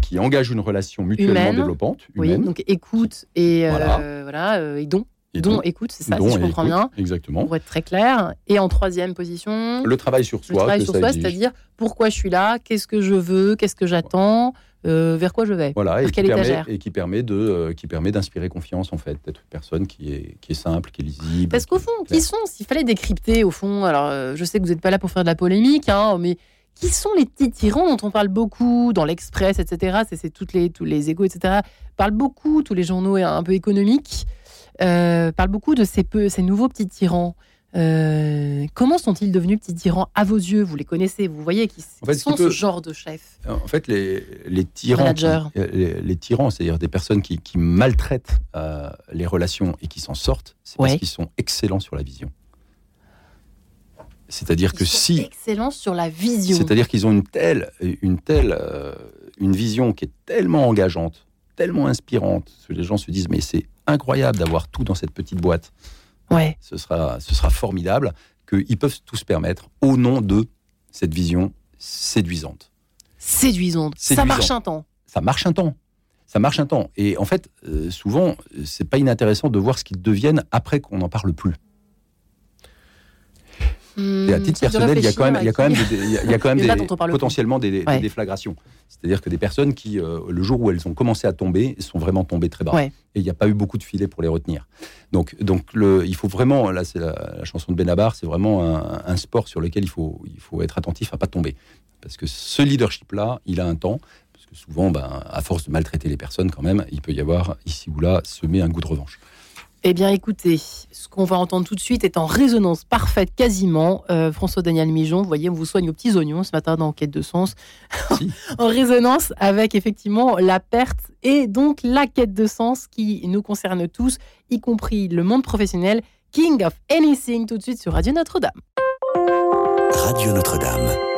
qui engage une relation mutuellement développante, humaine. Oui, donc écoute et euh, voilà, euh, et don. Et don, écoute, c'est ça, si je comprends bien. Exactement. Pour être très clair. Et en troisième position. Le travail sur soi. Le travail sur soi, c'est-à-dire pourquoi je suis là, qu'est-ce que je veux, qu'est-ce que j'attends, euh, vers quoi je vais. Voilà, et qui, permet, et qui permet de, euh, qui permet d'inspirer confiance en fait, d'être une personne qui est, qui est simple, qui est lisible. Parce qu'au fond, qui sont, s'il fallait décrypter au fond, alors euh, je sais que vous n'êtes pas là pour faire de la polémique, hein, mais qui sont les petits tyrans dont on parle beaucoup dans l'Express, etc. C'est toutes les, tous les égaux, etc. Parlent beaucoup, tous les journaux un peu économiques. Euh, parle beaucoup de ces, peu, ces nouveaux petits tyrans. Euh, comment sont-ils devenus petits tyrans à vos yeux? Vous les connaissez, vous voyez qui, sont ce genre de chefs. En fait, les, les tyrans, les, tyrans, c'est-à-dire des personnes qui, maltraitent euh, les relations et qui s'en sortent, c'est parce qu'ils sont excellents sur la vision. C'est-à-dire que si excellents sur la vision, c'est-à-dire qu'ils ont une telle, une telle, une vision qui est tellement engageante, tellement inspirante, que les gens se disent mais c'est incroyable d'avoir tout dans cette petite boîte. Ouais. Ce sera, ce sera formidable qu'ils peuvent tout se permettre au nom de cette vision séduisante. Séduisante. Ça marche un temps. Ça marche un temps. Ça marche un temps. Et en fait, euh, souvent, c'est pas inintéressant de voir ce qu'ils deviennent après qu'on n'en parle plus. Et à titre personnel, il y a quand même, il y a quand même, il y a quand même des, potentiellement des, déflagrations. C'est-à-dire que des personnes qui, euh, le jour où elles ont commencé à tomber, sont vraiment tombées très bas. Et il n'y a pas eu beaucoup de filets pour les retenir. Donc, donc le, il faut vraiment, là c'est la, chanson de Benabar, c'est vraiment un, sport sur lequel il faut, il faut être attentif à pas tomber. Parce que ce leadership-là, il a un temps. Parce que souvent, ben, à force de maltraiter les personnes, quand même, il peut y avoir ici ou là semer un goût de revanche. Eh bien, écoutez, ce qu'on va entendre tout de suite est en résonance parfaite, quasiment. Euh, François Daniel Mijon, vous voyez, on vous soigne aux petits oignons ce matin dans Enquête de sens. en résonance avec effectivement la perte et donc la quête de sens qui nous concerne tous, y compris le monde professionnel. King of Anything, tout de suite sur Radio Notre-Dame. Radio Notre-Dame.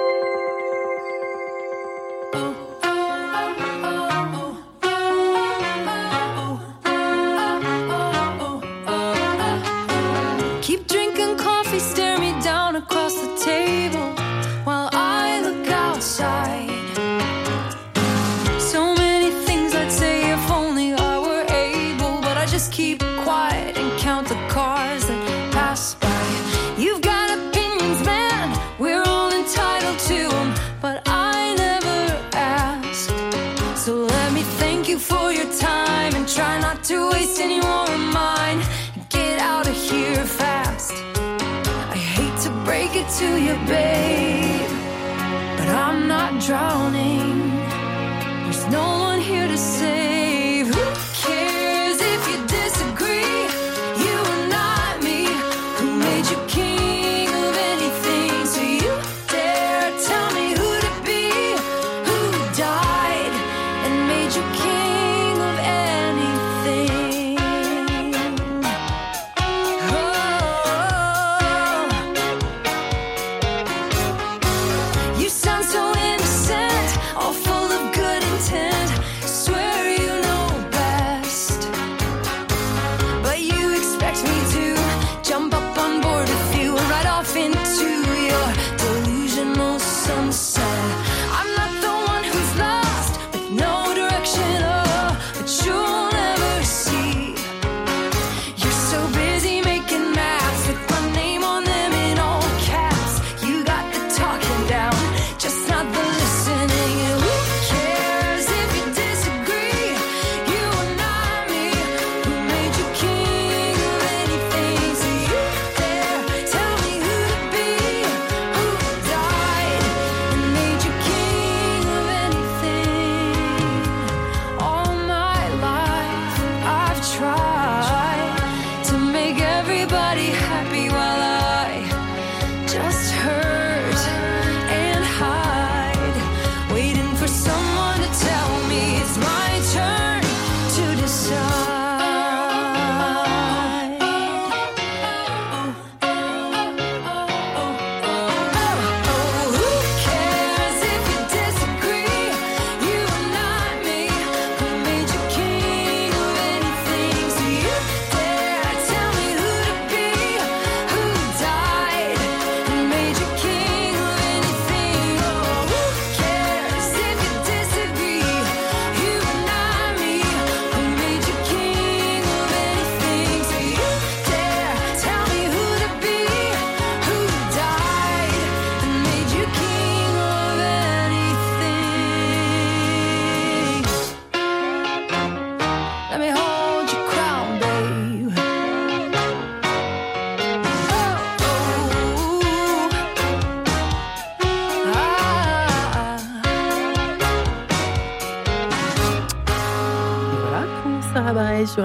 to say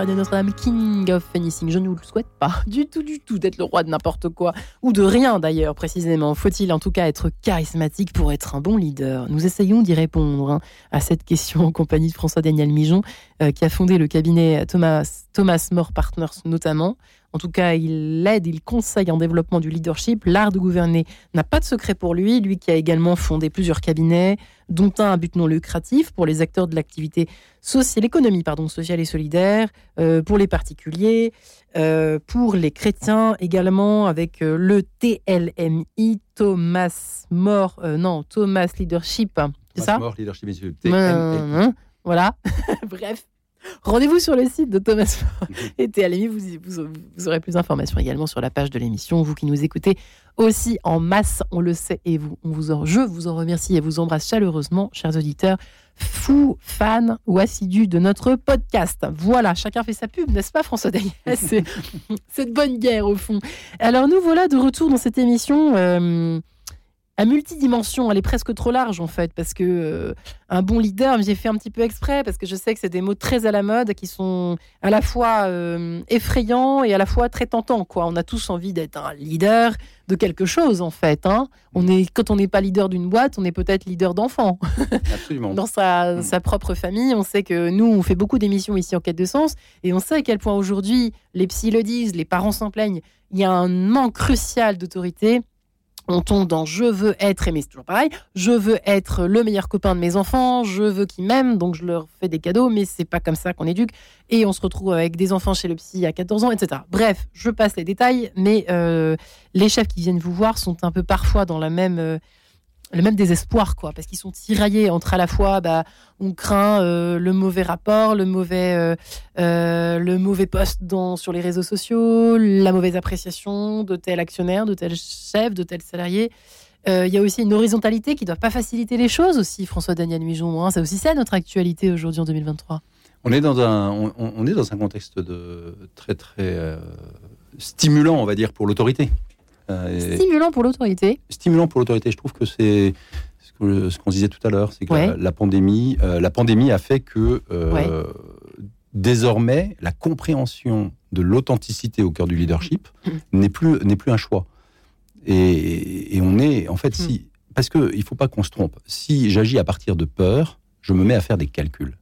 Notre-Dame, King of Anything. Je ne vous le souhaite pas du tout, du tout d'être le roi de n'importe quoi, ou de rien d'ailleurs précisément. Faut-il en tout cas être charismatique pour être un bon leader? Nous essayons d'y répondre hein, à cette question en compagnie de François-Daniel Mijon, euh, qui a fondé le cabinet Thomas, Thomas More Partners notamment. En tout cas, il aide, il conseille en développement du leadership. L'art de gouverner n'a pas de secret pour lui, lui qui a également fondé plusieurs cabinets, dont un à but non lucratif pour les acteurs de l'activité sociale, l'économie pardon, sociale et solidaire, euh, pour les particuliers, euh, pour les chrétiens également, avec euh, le TLMI, Thomas More, non, Thomas Leadership, c'est ça? More Leadership Institute. Voilà, bref. Rendez-vous sur le site de Thomas et TLMI, vous, vous, vous, aurez plus d'informations également sur la page de l'émission. Vous qui nous écoutez aussi en masse, on le sait, et vous, on vous en, je vous en remercie et vous embrasse chaleureusement, chers auditeurs, fous, fans ou assidus de notre podcast. Voilà, chacun fait sa pub, n'est-ce pas François Daniel C'est cette bonne guerre au fond. Alors nous voilà de retour dans cette émission. Euh, à multidimension, elle est presque trop large en fait, parce que euh, un bon leader, j'ai fait un petit peu exprès, parce que je sais que c'est des mots très à la mode, qui sont à la fois euh, effrayants et à la fois très tentants. Quoi. On a tous envie d'être un leader de quelque chose en fait. Hein. On est, quand on n'est pas leader d'une boîte, on est peut-être leader d'enfant. Absolument. Dans sa, sa, propre famille, on sait que nous, on fait beaucoup d'émissions ici en quête de sens, et on sait à quel point aujourd'hui, les psys le disent, les parents s'en plaignent, il y a un manque crucial d'autorité on tombe dans je veux être aimé, c'est toujours pareil. Je veux être le meilleur copain de mes enfants, je veux qu'ils m'aiment, donc je leur fais des cadeaux, mais c'est pas comme ça qu'on éduque. Et on se retrouve avec des enfants chez le psy à 14 ans, etc. Bref, je passe les détails, mais euh, les chefs qui viennent vous voir sont un peu parfois dans la même. Euh, le même désespoir, quoi, parce qu'ils sont tiraillés entre à la fois, bah, on craint euh, le mauvais rapport, le mauvais, euh, euh, le mauvais poste dans, sur les réseaux sociaux, la mauvaise appréciation de tel actionnaire, de tel chef, de tel salarié. Il y a aussi une horizontalité qui ne doit pas faciliter les choses aussi, François Daniel Mijon. Hein, c'est aussi ça notre actualité aujourd'hui en 2023. On est dans un, on est dans un contexte de très très stimulant, on va dire, pour l'autorité. Euh, stimulant pour l'autorité. Stimulant pour l'autorité. Je trouve que c'est ce qu'on disait tout à l'heure, c'est que la, pandémie, euh, la pandémie a fait que euh, désormais la compréhension de l'authenticité au cœur du leadership mm. n'est plus n'est plus un choix. Et, on est en fait mm. si parce que il faut pas qu'on se trompe. Si j'agis à partir de peur, je me mets à faire des calculs.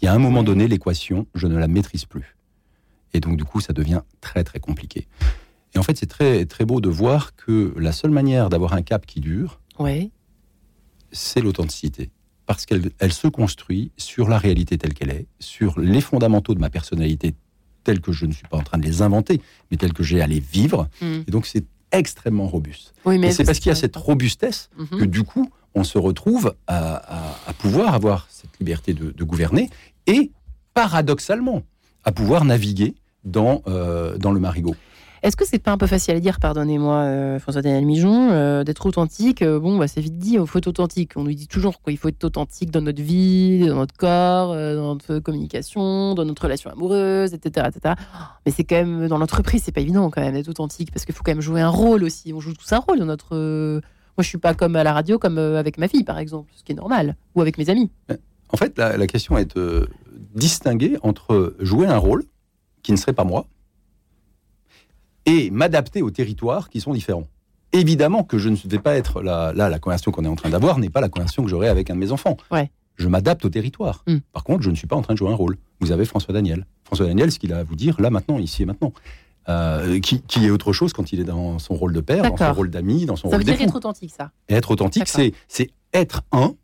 Il y a un moment donné, l'équation, je ne la maîtrise plus. Et donc du coup, ça devient très très compliqué. Et en fait, c'est très, très beau de voir que la seule manière d'avoir un cap qui dure, c'est l'authenticité. Parce qu'elle elle se construit sur la réalité telle qu'elle est, sur les fondamentaux de ma personnalité tels que je ne suis pas en train de les inventer, mais tels que j'ai à les vivre. Hmm. Et donc, c'est extrêmement robuste. et c'est parce qu'il y a cette robustesse mhm. que du coup, on se retrouve à, pouvoir avoir cette liberté de, gouverner et paradoxalement à pouvoir naviguer dans, euh, dans le marigot. Est-ce que c'est pas un peu facile à dire, pardonnez-moi, euh, François-Daniel Mijon, euh, d'être authentique euh, Bon, bah, c'est vite dit, il faut être authentique. On nous dit toujours qu'il faut être authentique dans notre vie, dans notre corps, dans notre communication, dans notre relation amoureuse, etc. etc. Mais c'est quand même, dans l'entreprise, c'est pas évident quand même d'être authentique, parce qu'il faut quand même jouer un rôle aussi. On joue tous un rôle dans notre. Moi, je suis pas comme à la radio, comme avec ma fille, par exemple, ce qui est normal, ou avec mes amis. En fait, la question est de distinguer entre jouer un rôle, qui ne serait pas moi, et m'adapter aux territoires qui sont différents. Évidemment que je ne vais pas être là, là la conversation qu'on est en train d'avoir n'est pas la conversation que j'aurai avec un de mes enfants. Ouais. Je m'adapte au territoire. Hmm. Par contre, je ne suis pas en train de jouer un rôle. Vous avez François Daniel. François Daniel, ce qu'il a à vous dire là maintenant, ici et maintenant. Euh, qui, est autre chose quand il est dans son rôle de père, dans son rôle d'ami, dans son ça rôle Ça veut dire être authentique, ça. Et être authentique, c'est être un,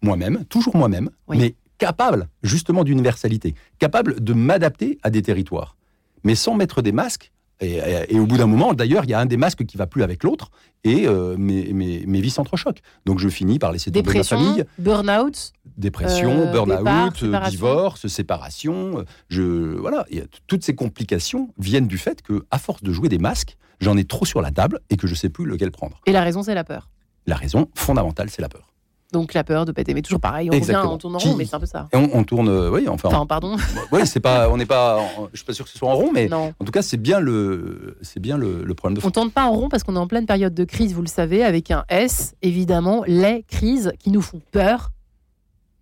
moi-même, toujours moi-même, mais capable justement d'universalité, capable de m'adapter à des territoires, mais sans mettre des masques et, au bout d'un moment, d'ailleurs, il y a un des masques qui va plus avec l'autre et euh, mes, mes, mes, vies s'entrechoquent. Donc je finis par laisser tomber ma famille. Burn-out. Dépression, euh, burn-out, divorce, séparation. Je, voilà, toutes ces complications viennent du fait que, à force de jouer des masques, j'en ai trop sur la table et que je sais plus lequel prendre. Et la raison, c'est la peur. La raison fondamentale, c'est la peur. Donc la peur de pas aimer toujours pareil. On revient, on tourne en rond, mais c'est un peu ça. on, tourne, euh, oui, enfin. Enfin, pardon. Oui, c'est pas, on n'est pas, je suis pas sûr que ce soit en rond, mais en tout cas, c'est bien le, c'est bien le, problème de fond. On tourne pas en rond parce qu'on est en pleine période de crise, vous le savez, avec un S, évidemment, les crises qui nous font peur,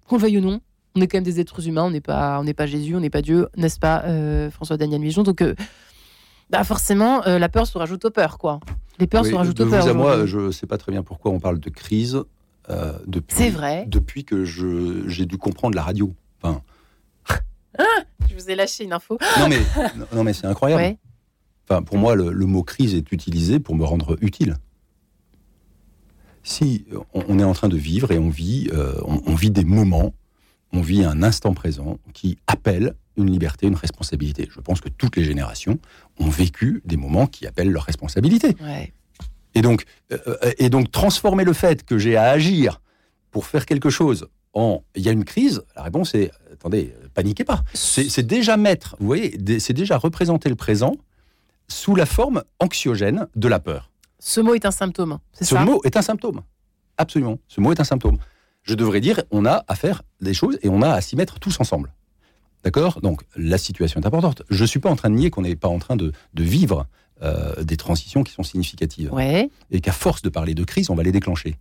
qu'on le veuille ou non. On est quand même des êtres humains, on n'est pas, on n'est pas Jésus, on n'est pas Dieu, n'est-ce pas, euh, François Daniel Mijon. Donc, euh, bah forcément, la peur se rajoute aux peurs, quoi. Les peurs se rajoutent aux peurs. Vous à moi, je sais pas très bien pourquoi on parle de crise. Euh, depuis, c'est vrai. Depuis que j'ai dû comprendre la radio. Enfin, ah, je vous ai lâché une info. Non mais, non, mais c'est incroyable. Enfin, pour moi, le, mot crise est utilisé pour me rendre utile. Si on, est en train de vivre et on vit, euh, on, vit des moments, on vit un instant présent qui appelle une liberté, une responsabilité. Je pense que toutes les générations ont vécu des moments qui appellent leur responsabilité. Ouais. Et donc, euh, et donc transformer le fait que j'ai à agir pour faire quelque chose en il y a une crise, la réponse est attendez, paniquez pas. C'est déjà mettre, vous voyez, c'est déjà représenter le présent sous la forme anxiogène de la peur. Ce mot est un symptôme, c'est Ce ça? mot est un symptôme. Absolument. Ce mot est un symptôme. Je devrais dire, on a à faire des choses et on a à s'y mettre tous ensemble. D'accord? Donc, la situation est importante. Je ne suis pas en train de nier qu'on n'est pas en train de, de vivre euh, des transitions qui sont significatives. Ouais. Et qu'à force de parler de crise, on va les déclencher.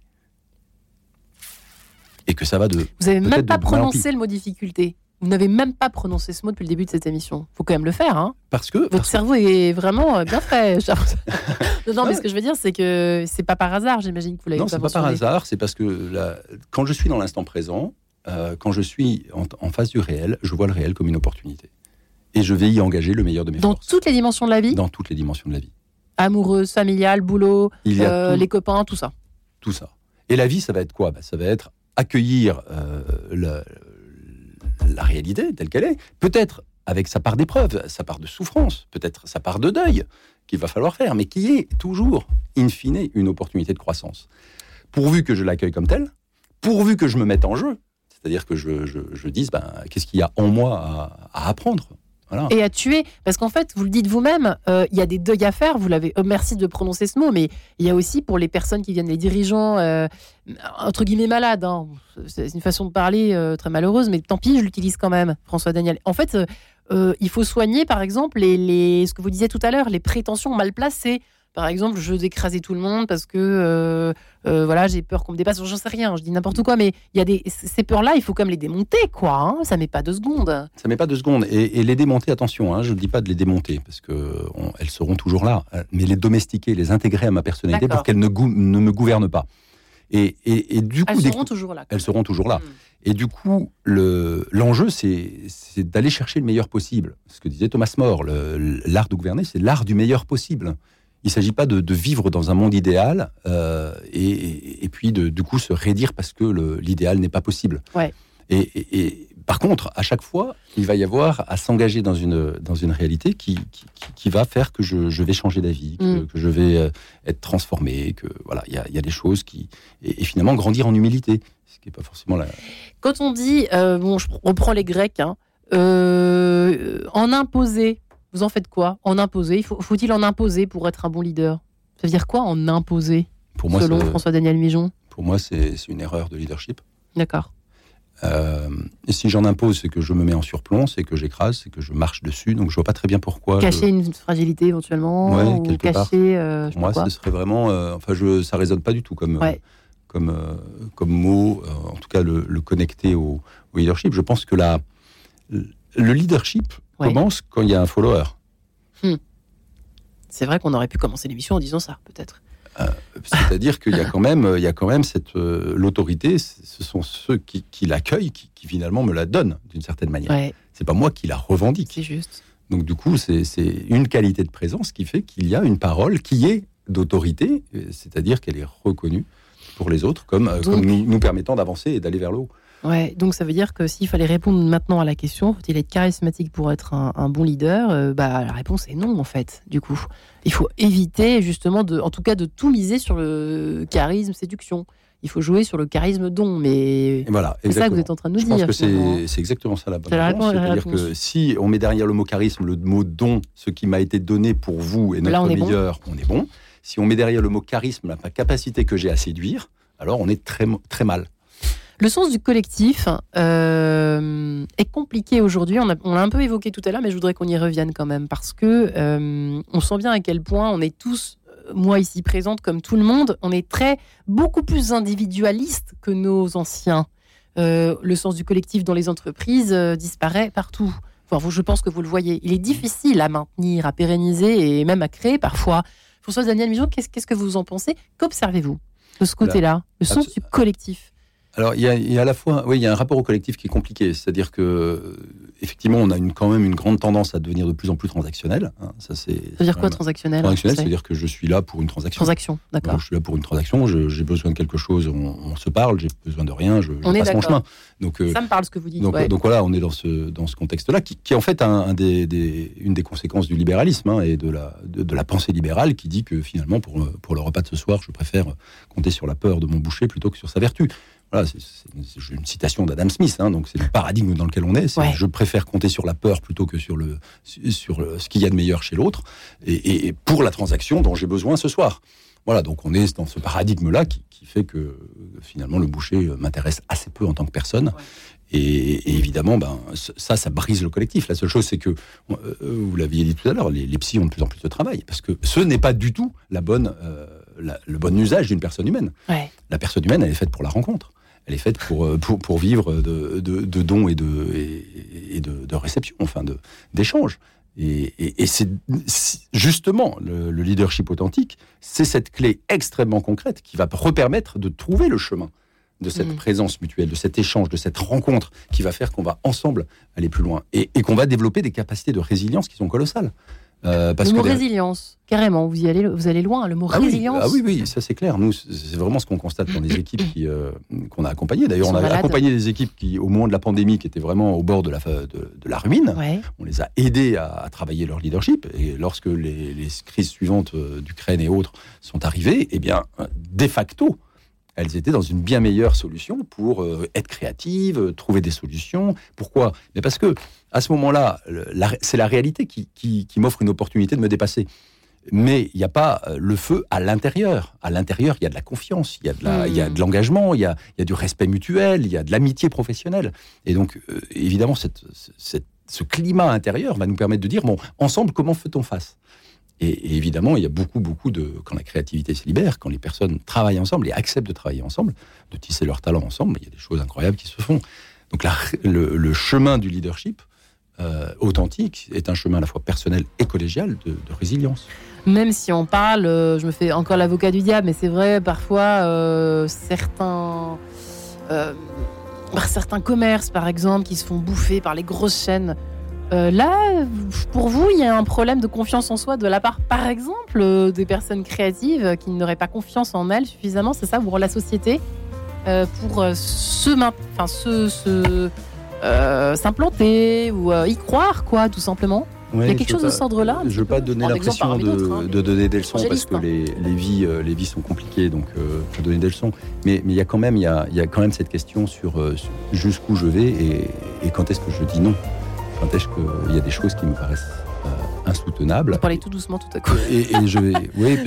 Et que ça va de. Vous n'avez même pas prononcé le mot difficulté. Vous n'avez même pas prononcé ce mot depuis le début de cette émission. faut quand même le faire. Hein. Parce que. Votre parce- cerveau est vraiment euh, bien fait. non, non, mais ce que je veux dire, c'est que c'est pas par hasard, j'imagine que vous l'avez Non, c'est pas par hasard, c'est parce que la- quand je suis dans l'instant présent, euh, quand je suis en, en face du réel, je vois le réel comme une opportunité. Et je vais y engager le meilleur de mes Dans forces. toutes les dimensions de la vie Dans toutes les dimensions de la vie. Amoureuse, familiale, boulot, euh, les copains, tout ça. tout ça. Et la vie, ça va être quoi? Bah, Ça va être accueillir euh, la, la réalité telle qu'elle est. Peut-être avec sa part d'épreuve, sa part de souffrance, peut-être sa part de deuil qu'il va falloir faire, mais qui est toujours, in fine, une opportunité de croissance. Pourvu que je l'accueille comme telle, pourvu que je me mette en jeu, c'est-à-dire que je, je, je dise, ben, qu'est-ce qu'il y a en moi à, à apprendre? Et à tuer, parce qu'en fait, vous le dites vous-même, euh, il y a des deuils à faire. Vous l'avez. euh, merci de prononcer ce mot, mais il y a aussi pour les personnes qui viennent, les dirigeants euh, entre guillemets malades. hein. C'est une façon de parler euh, très malheureuse, mais tant pis, je l'utilise quand même, François Daniel. En fait, il faut soigner, par exemple, les, les- ce que vous disiez tout à l'heure, les prétentions mal placées. Par exemple, je veux écraser tout le monde parce que euh, voilà, j'ai peur qu'on me dépasse. J'en sais rien, je dis n'importe quoi, mais il y a des ces peurs-là, il faut quand même les démonter, quoi. hein. Ça met pas deux secondes. Ça met pas deux secondes. Et, et les démonter, attention, hein, je ne dis pas de les démonter, parce que on- elles seront toujours là, euh, mais les domestiquer, les intégrer à ma personnalité pour qu'elles ne, ne me gouvernent pas. Et, et- et du coup, Elles seront toujours là. elles seront toujours là. Et du coup, le- l'enjeu, c'est c'est d'aller chercher le meilleur possible. Ce que disait Thomas More, l'art de gouverner, c'est l'art du meilleur possible. Il ne s'agit pas de, de vivre dans un monde idéal euh, et, puis de, du coup se raidir parce que l'idéal n'est pas possible. Ouais. Et, et- et par contre, à chaque fois, il va y avoir à s'engager dans une, dans une réalité qui, qui, qui- qui va faire que je, je vais changer d'avis, que, Mm. que je vais euh, être transformé, que voilà, il y a, il y a des choses qui et, et finalement grandir en humilité, ce qui n'est pas forcément la, Quand on dit, euh, bon, je reprends les Grecs, hein, euh, en imposer, vous en faites quoi? En imposer, il faut- faut-il en imposer pour être un bon leader? Ça veut dire quoi en imposer, pour moi, selon François-Daniel Mijon? pour moi, c'est une erreur de leadership. D'accord. Euh, et si j'en impose, c'est que je me mets en surplomb, c'est que j'écrase, c'est que je marche dessus. Donc je vois pas très bien pourquoi. je- Cacher une fragilité éventuellement Ouais, ou part. euh, je sais pour moi, ce serait vraiment. euh, enfin, je, ça résonne pas du tout comme, euh, Ouais. comme, euh, comme mot. euh, en tout cas, le, le connecter au, au leadership. Je pense que la, le leadership Ouais. commence quand il y a un follower? C'est vrai qu'on aurait pu commencer l'émission en disant ça, peut-être. C'est-à-dire qu'il y a quand même, il y a quand même cette euh, l'autorité. Ce sont ceux qui, qui l'accueillent, qui, qui finalement me la donnent d'une certaine manière. Ouais, C'est pas moi qui la revendique. c'est juste. Donc du coup, c'est une qualité de présence qui fait qu'il y a une parole qui est d'autorité, euh, c'est-à-dire qu'elle est reconnue pour les autres comme, euh, Donc- comme nous, nous permettant d'avancer et d'aller vers le haut. Ouais, donc ça veut dire que s'il fallait répondre maintenant à la question, faut-il être charismatique pour être un, un bon leader euh, Bah la réponse est non en fait. Du coup, il faut éviter justement de, en tout cas, de tout miser sur le charisme séduction. Il faut jouer sur le charisme don, mais Et voilà, c'est ça que vous êtes en train de nous Je dire. pense que finalement. c'est exactement ça la bonne réponse. C'est-à-dire que si on met derrière le mot charisme le mot don, ce qui m'a été donné pour vous et Là, notre on est bon. meilleur, on est bon. Si on met derrière le mot charisme la capacité que j'ai à séduire, alors on est très, très mal. Le sens du collectif euh, est compliqué aujourd'hui. On l'a un peu évoqué tout à l'heure, mais je voudrais qu'on y revienne quand même parce que euh, on sent bien à quel point on est tous, euh, moi ici présente comme tout le monde, on est très beaucoup plus individualiste que nos anciens. Euh, le sens du collectif dans les entreprises disparaît partout. Enfin, vous- je pense que vous le voyez. Il est difficile à maintenir, à pérenniser et même à créer parfois. Françoise Daniel Mijon, qu'est-ce que vous en pensez? Qu'observez-vous de ce côté-là, le sens du collectif? Alors, il y, a, il y a à la fois, oui, il y a un rapport au collectif qui est compliqué. C'est-à-dire que, effectivement, on a une, quand même une grande tendance à devenir de plus en plus transactionnel. hein. Ça, c'est. Ça veut dire quoi transactionnel Transactionnel, c'est c'est-à-dire que je suis là pour une transaction. Transaction, d'accord. Je suis là pour une transaction, j'ai besoin de quelque chose, on, on se parle, j'ai besoin de rien, je, je On est passe mon chemin. Donc, euh, Ça me parle ce que vous dites. donc, ouais. donc voilà, on est dans ce, dans ce contexte-là, qui, qui est en fait un, un des, des- une des conséquences du libéralisme hein, et de la, de, de la pensée libérale qui dit que finalement, pour, pour le repas de ce soir, je préfère compter sur la peur de mon boucher plutôt que sur sa vertu. Voilà, c'est une citation d'Adam Smith, hein, donc c'est le paradigme dans lequel on est. Je préfère compter sur la peur plutôt que sur, le, sur ce qu'il y a de meilleur chez l'autre, et, pour la transaction dont j'ai besoin ce soir. Voilà, donc on est dans ce paradigme-là qui, fait que finalement le boucher m'intéresse assez peu en tant que personne. Et, évidemment, ben, ça, ça brise le collectif. La seule chose, c'est que, euh, vous l'aviez dit tout à l'heure, les, psys ont de plus en plus de travail. Parce que ce n'est pas du tout la bonne, euh, le bon usage d'une personne humaine. La personne humaine, elle est faite pour la rencontre. Elle est faite pour, euh, pour, pour vivre de, de, dons et de, et, de, de réception, enfin d'échanges. Et, et c'est justement le, le, leadership authentique, c'est cette clé extrêmement concrète qui va repermettre de trouver le chemin de cette mm. présence mutuelle, de cet échange, de cette rencontre qui va faire qu'on va ensemble aller plus loin et, qu'on va développer des capacités de résilience qui sont colossales. Euh, parce le mot résilience, carrément, vous y allez, vous allez loin. Le mot ah résilience. Oui, ah oui, oui, ça c'est clair. Nous, c'est vraiment ce qu'on constate dans les équipes euh, qu'on a accompagnées. D'ailleurs, on a accompagné des équipes qui, au moment de la pandémie, qui étaient vraiment au bord de la, de, la ruine. On les a aidés à, travailler leur leadership. Et lorsque les, les crises suivantes euh, d'Ukraine et autres sont arrivées, eh bien, de facto, elles étaient dans une bien meilleure solution pour être créatives, trouver des solutions. Pourquoi? Mais parce que à ce moment-là, c'est la réalité qui, m'offre une opportunité de me dépasser. Mais il n'y a pas euh, le feu à l'intérieur. À l'intérieur, il y a de la confiance, il y a de, hmm. l'engagement, il, y a, du respect mutuel, il y a de l'amitié professionnelle. Et donc, évidemment, ce climat intérieur va nous permettre de dire, bon, ensemble, comment fait-on face? Et, évidemment, il y a beaucoup, beaucoup de. Quand la créativité se libère, quand les personnes travaillent ensemble et acceptent de travailler ensemble, de tisser leur talent ensemble, il y a des choses incroyables qui se font. Donc le, chemin du leadership euh, authentique est un chemin à la fois personnel et collégial de, résilience. Même si on parle, euh, je me fais encore l'avocat du diable, mais c'est vrai, parfois, euh, certains. certains commerces, par exemple, qui se font bouffer par les grosses chaînes là, pour vous, il y a un problème de confiance en soi de la part, par exemple, des personnes créatives qui n'auraient pas confiance en elles suffisamment, c'est ça, ou la société, pour se, se, s'implanter ou y croire, quoi, tout simplement. il y a quelque chose de cet ordre-là. Je ne veux pas donner l'impression de, hein, de, donner des leçons parce que les, les, vies, les vies sont compliquées, donc je donner des leçons. Mais, mais il, y a quand même, y a, y a quand même cette question sur jusqu'où je vais et, et quand est-ce que je dis non n'empêche qu'il y a des choses qui me paraissent euh, insoutenables. Vous parlez tout doucement tout à coup. Et, je vais, oui,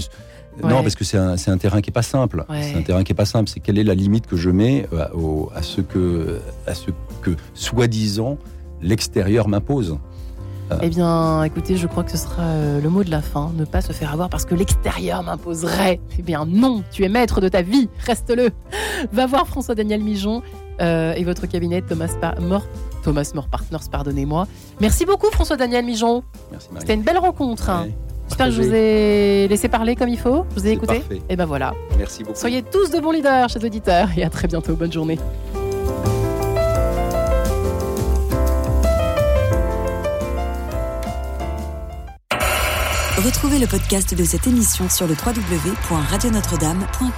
non, parce que c'est un, un, terrain qui est pas simple. C'est un terrain qui est pas simple. C'est quelle est la limite que je mets euh, à, ce que, à ce que soi-disant l'extérieur m'impose. Euh. Eh bien, écoutez, je crois que ce sera le mot de la fin. Ne pas se faire avoir parce que l'extérieur m'imposerait. Eh bien, non, tu es maître de ta vie, reste-le. Va voir François-Daniel Mijon et votre cabinet Thomas Mort Thomas More Partners, pardonnez-moi. Merci beaucoup François-Daniel Mijon. Merci C'était une belle rencontre. J'espère que je vous ai laissé parler comme il faut. Je vous ai écouté. Et ben voilà. Merci beaucoup. Soyez tous de bons leaders, chers auditeurs, et à très bientôt. Bonne journée. Retrouvez le podcast de cette émission sur le www.radionotre-dame.com.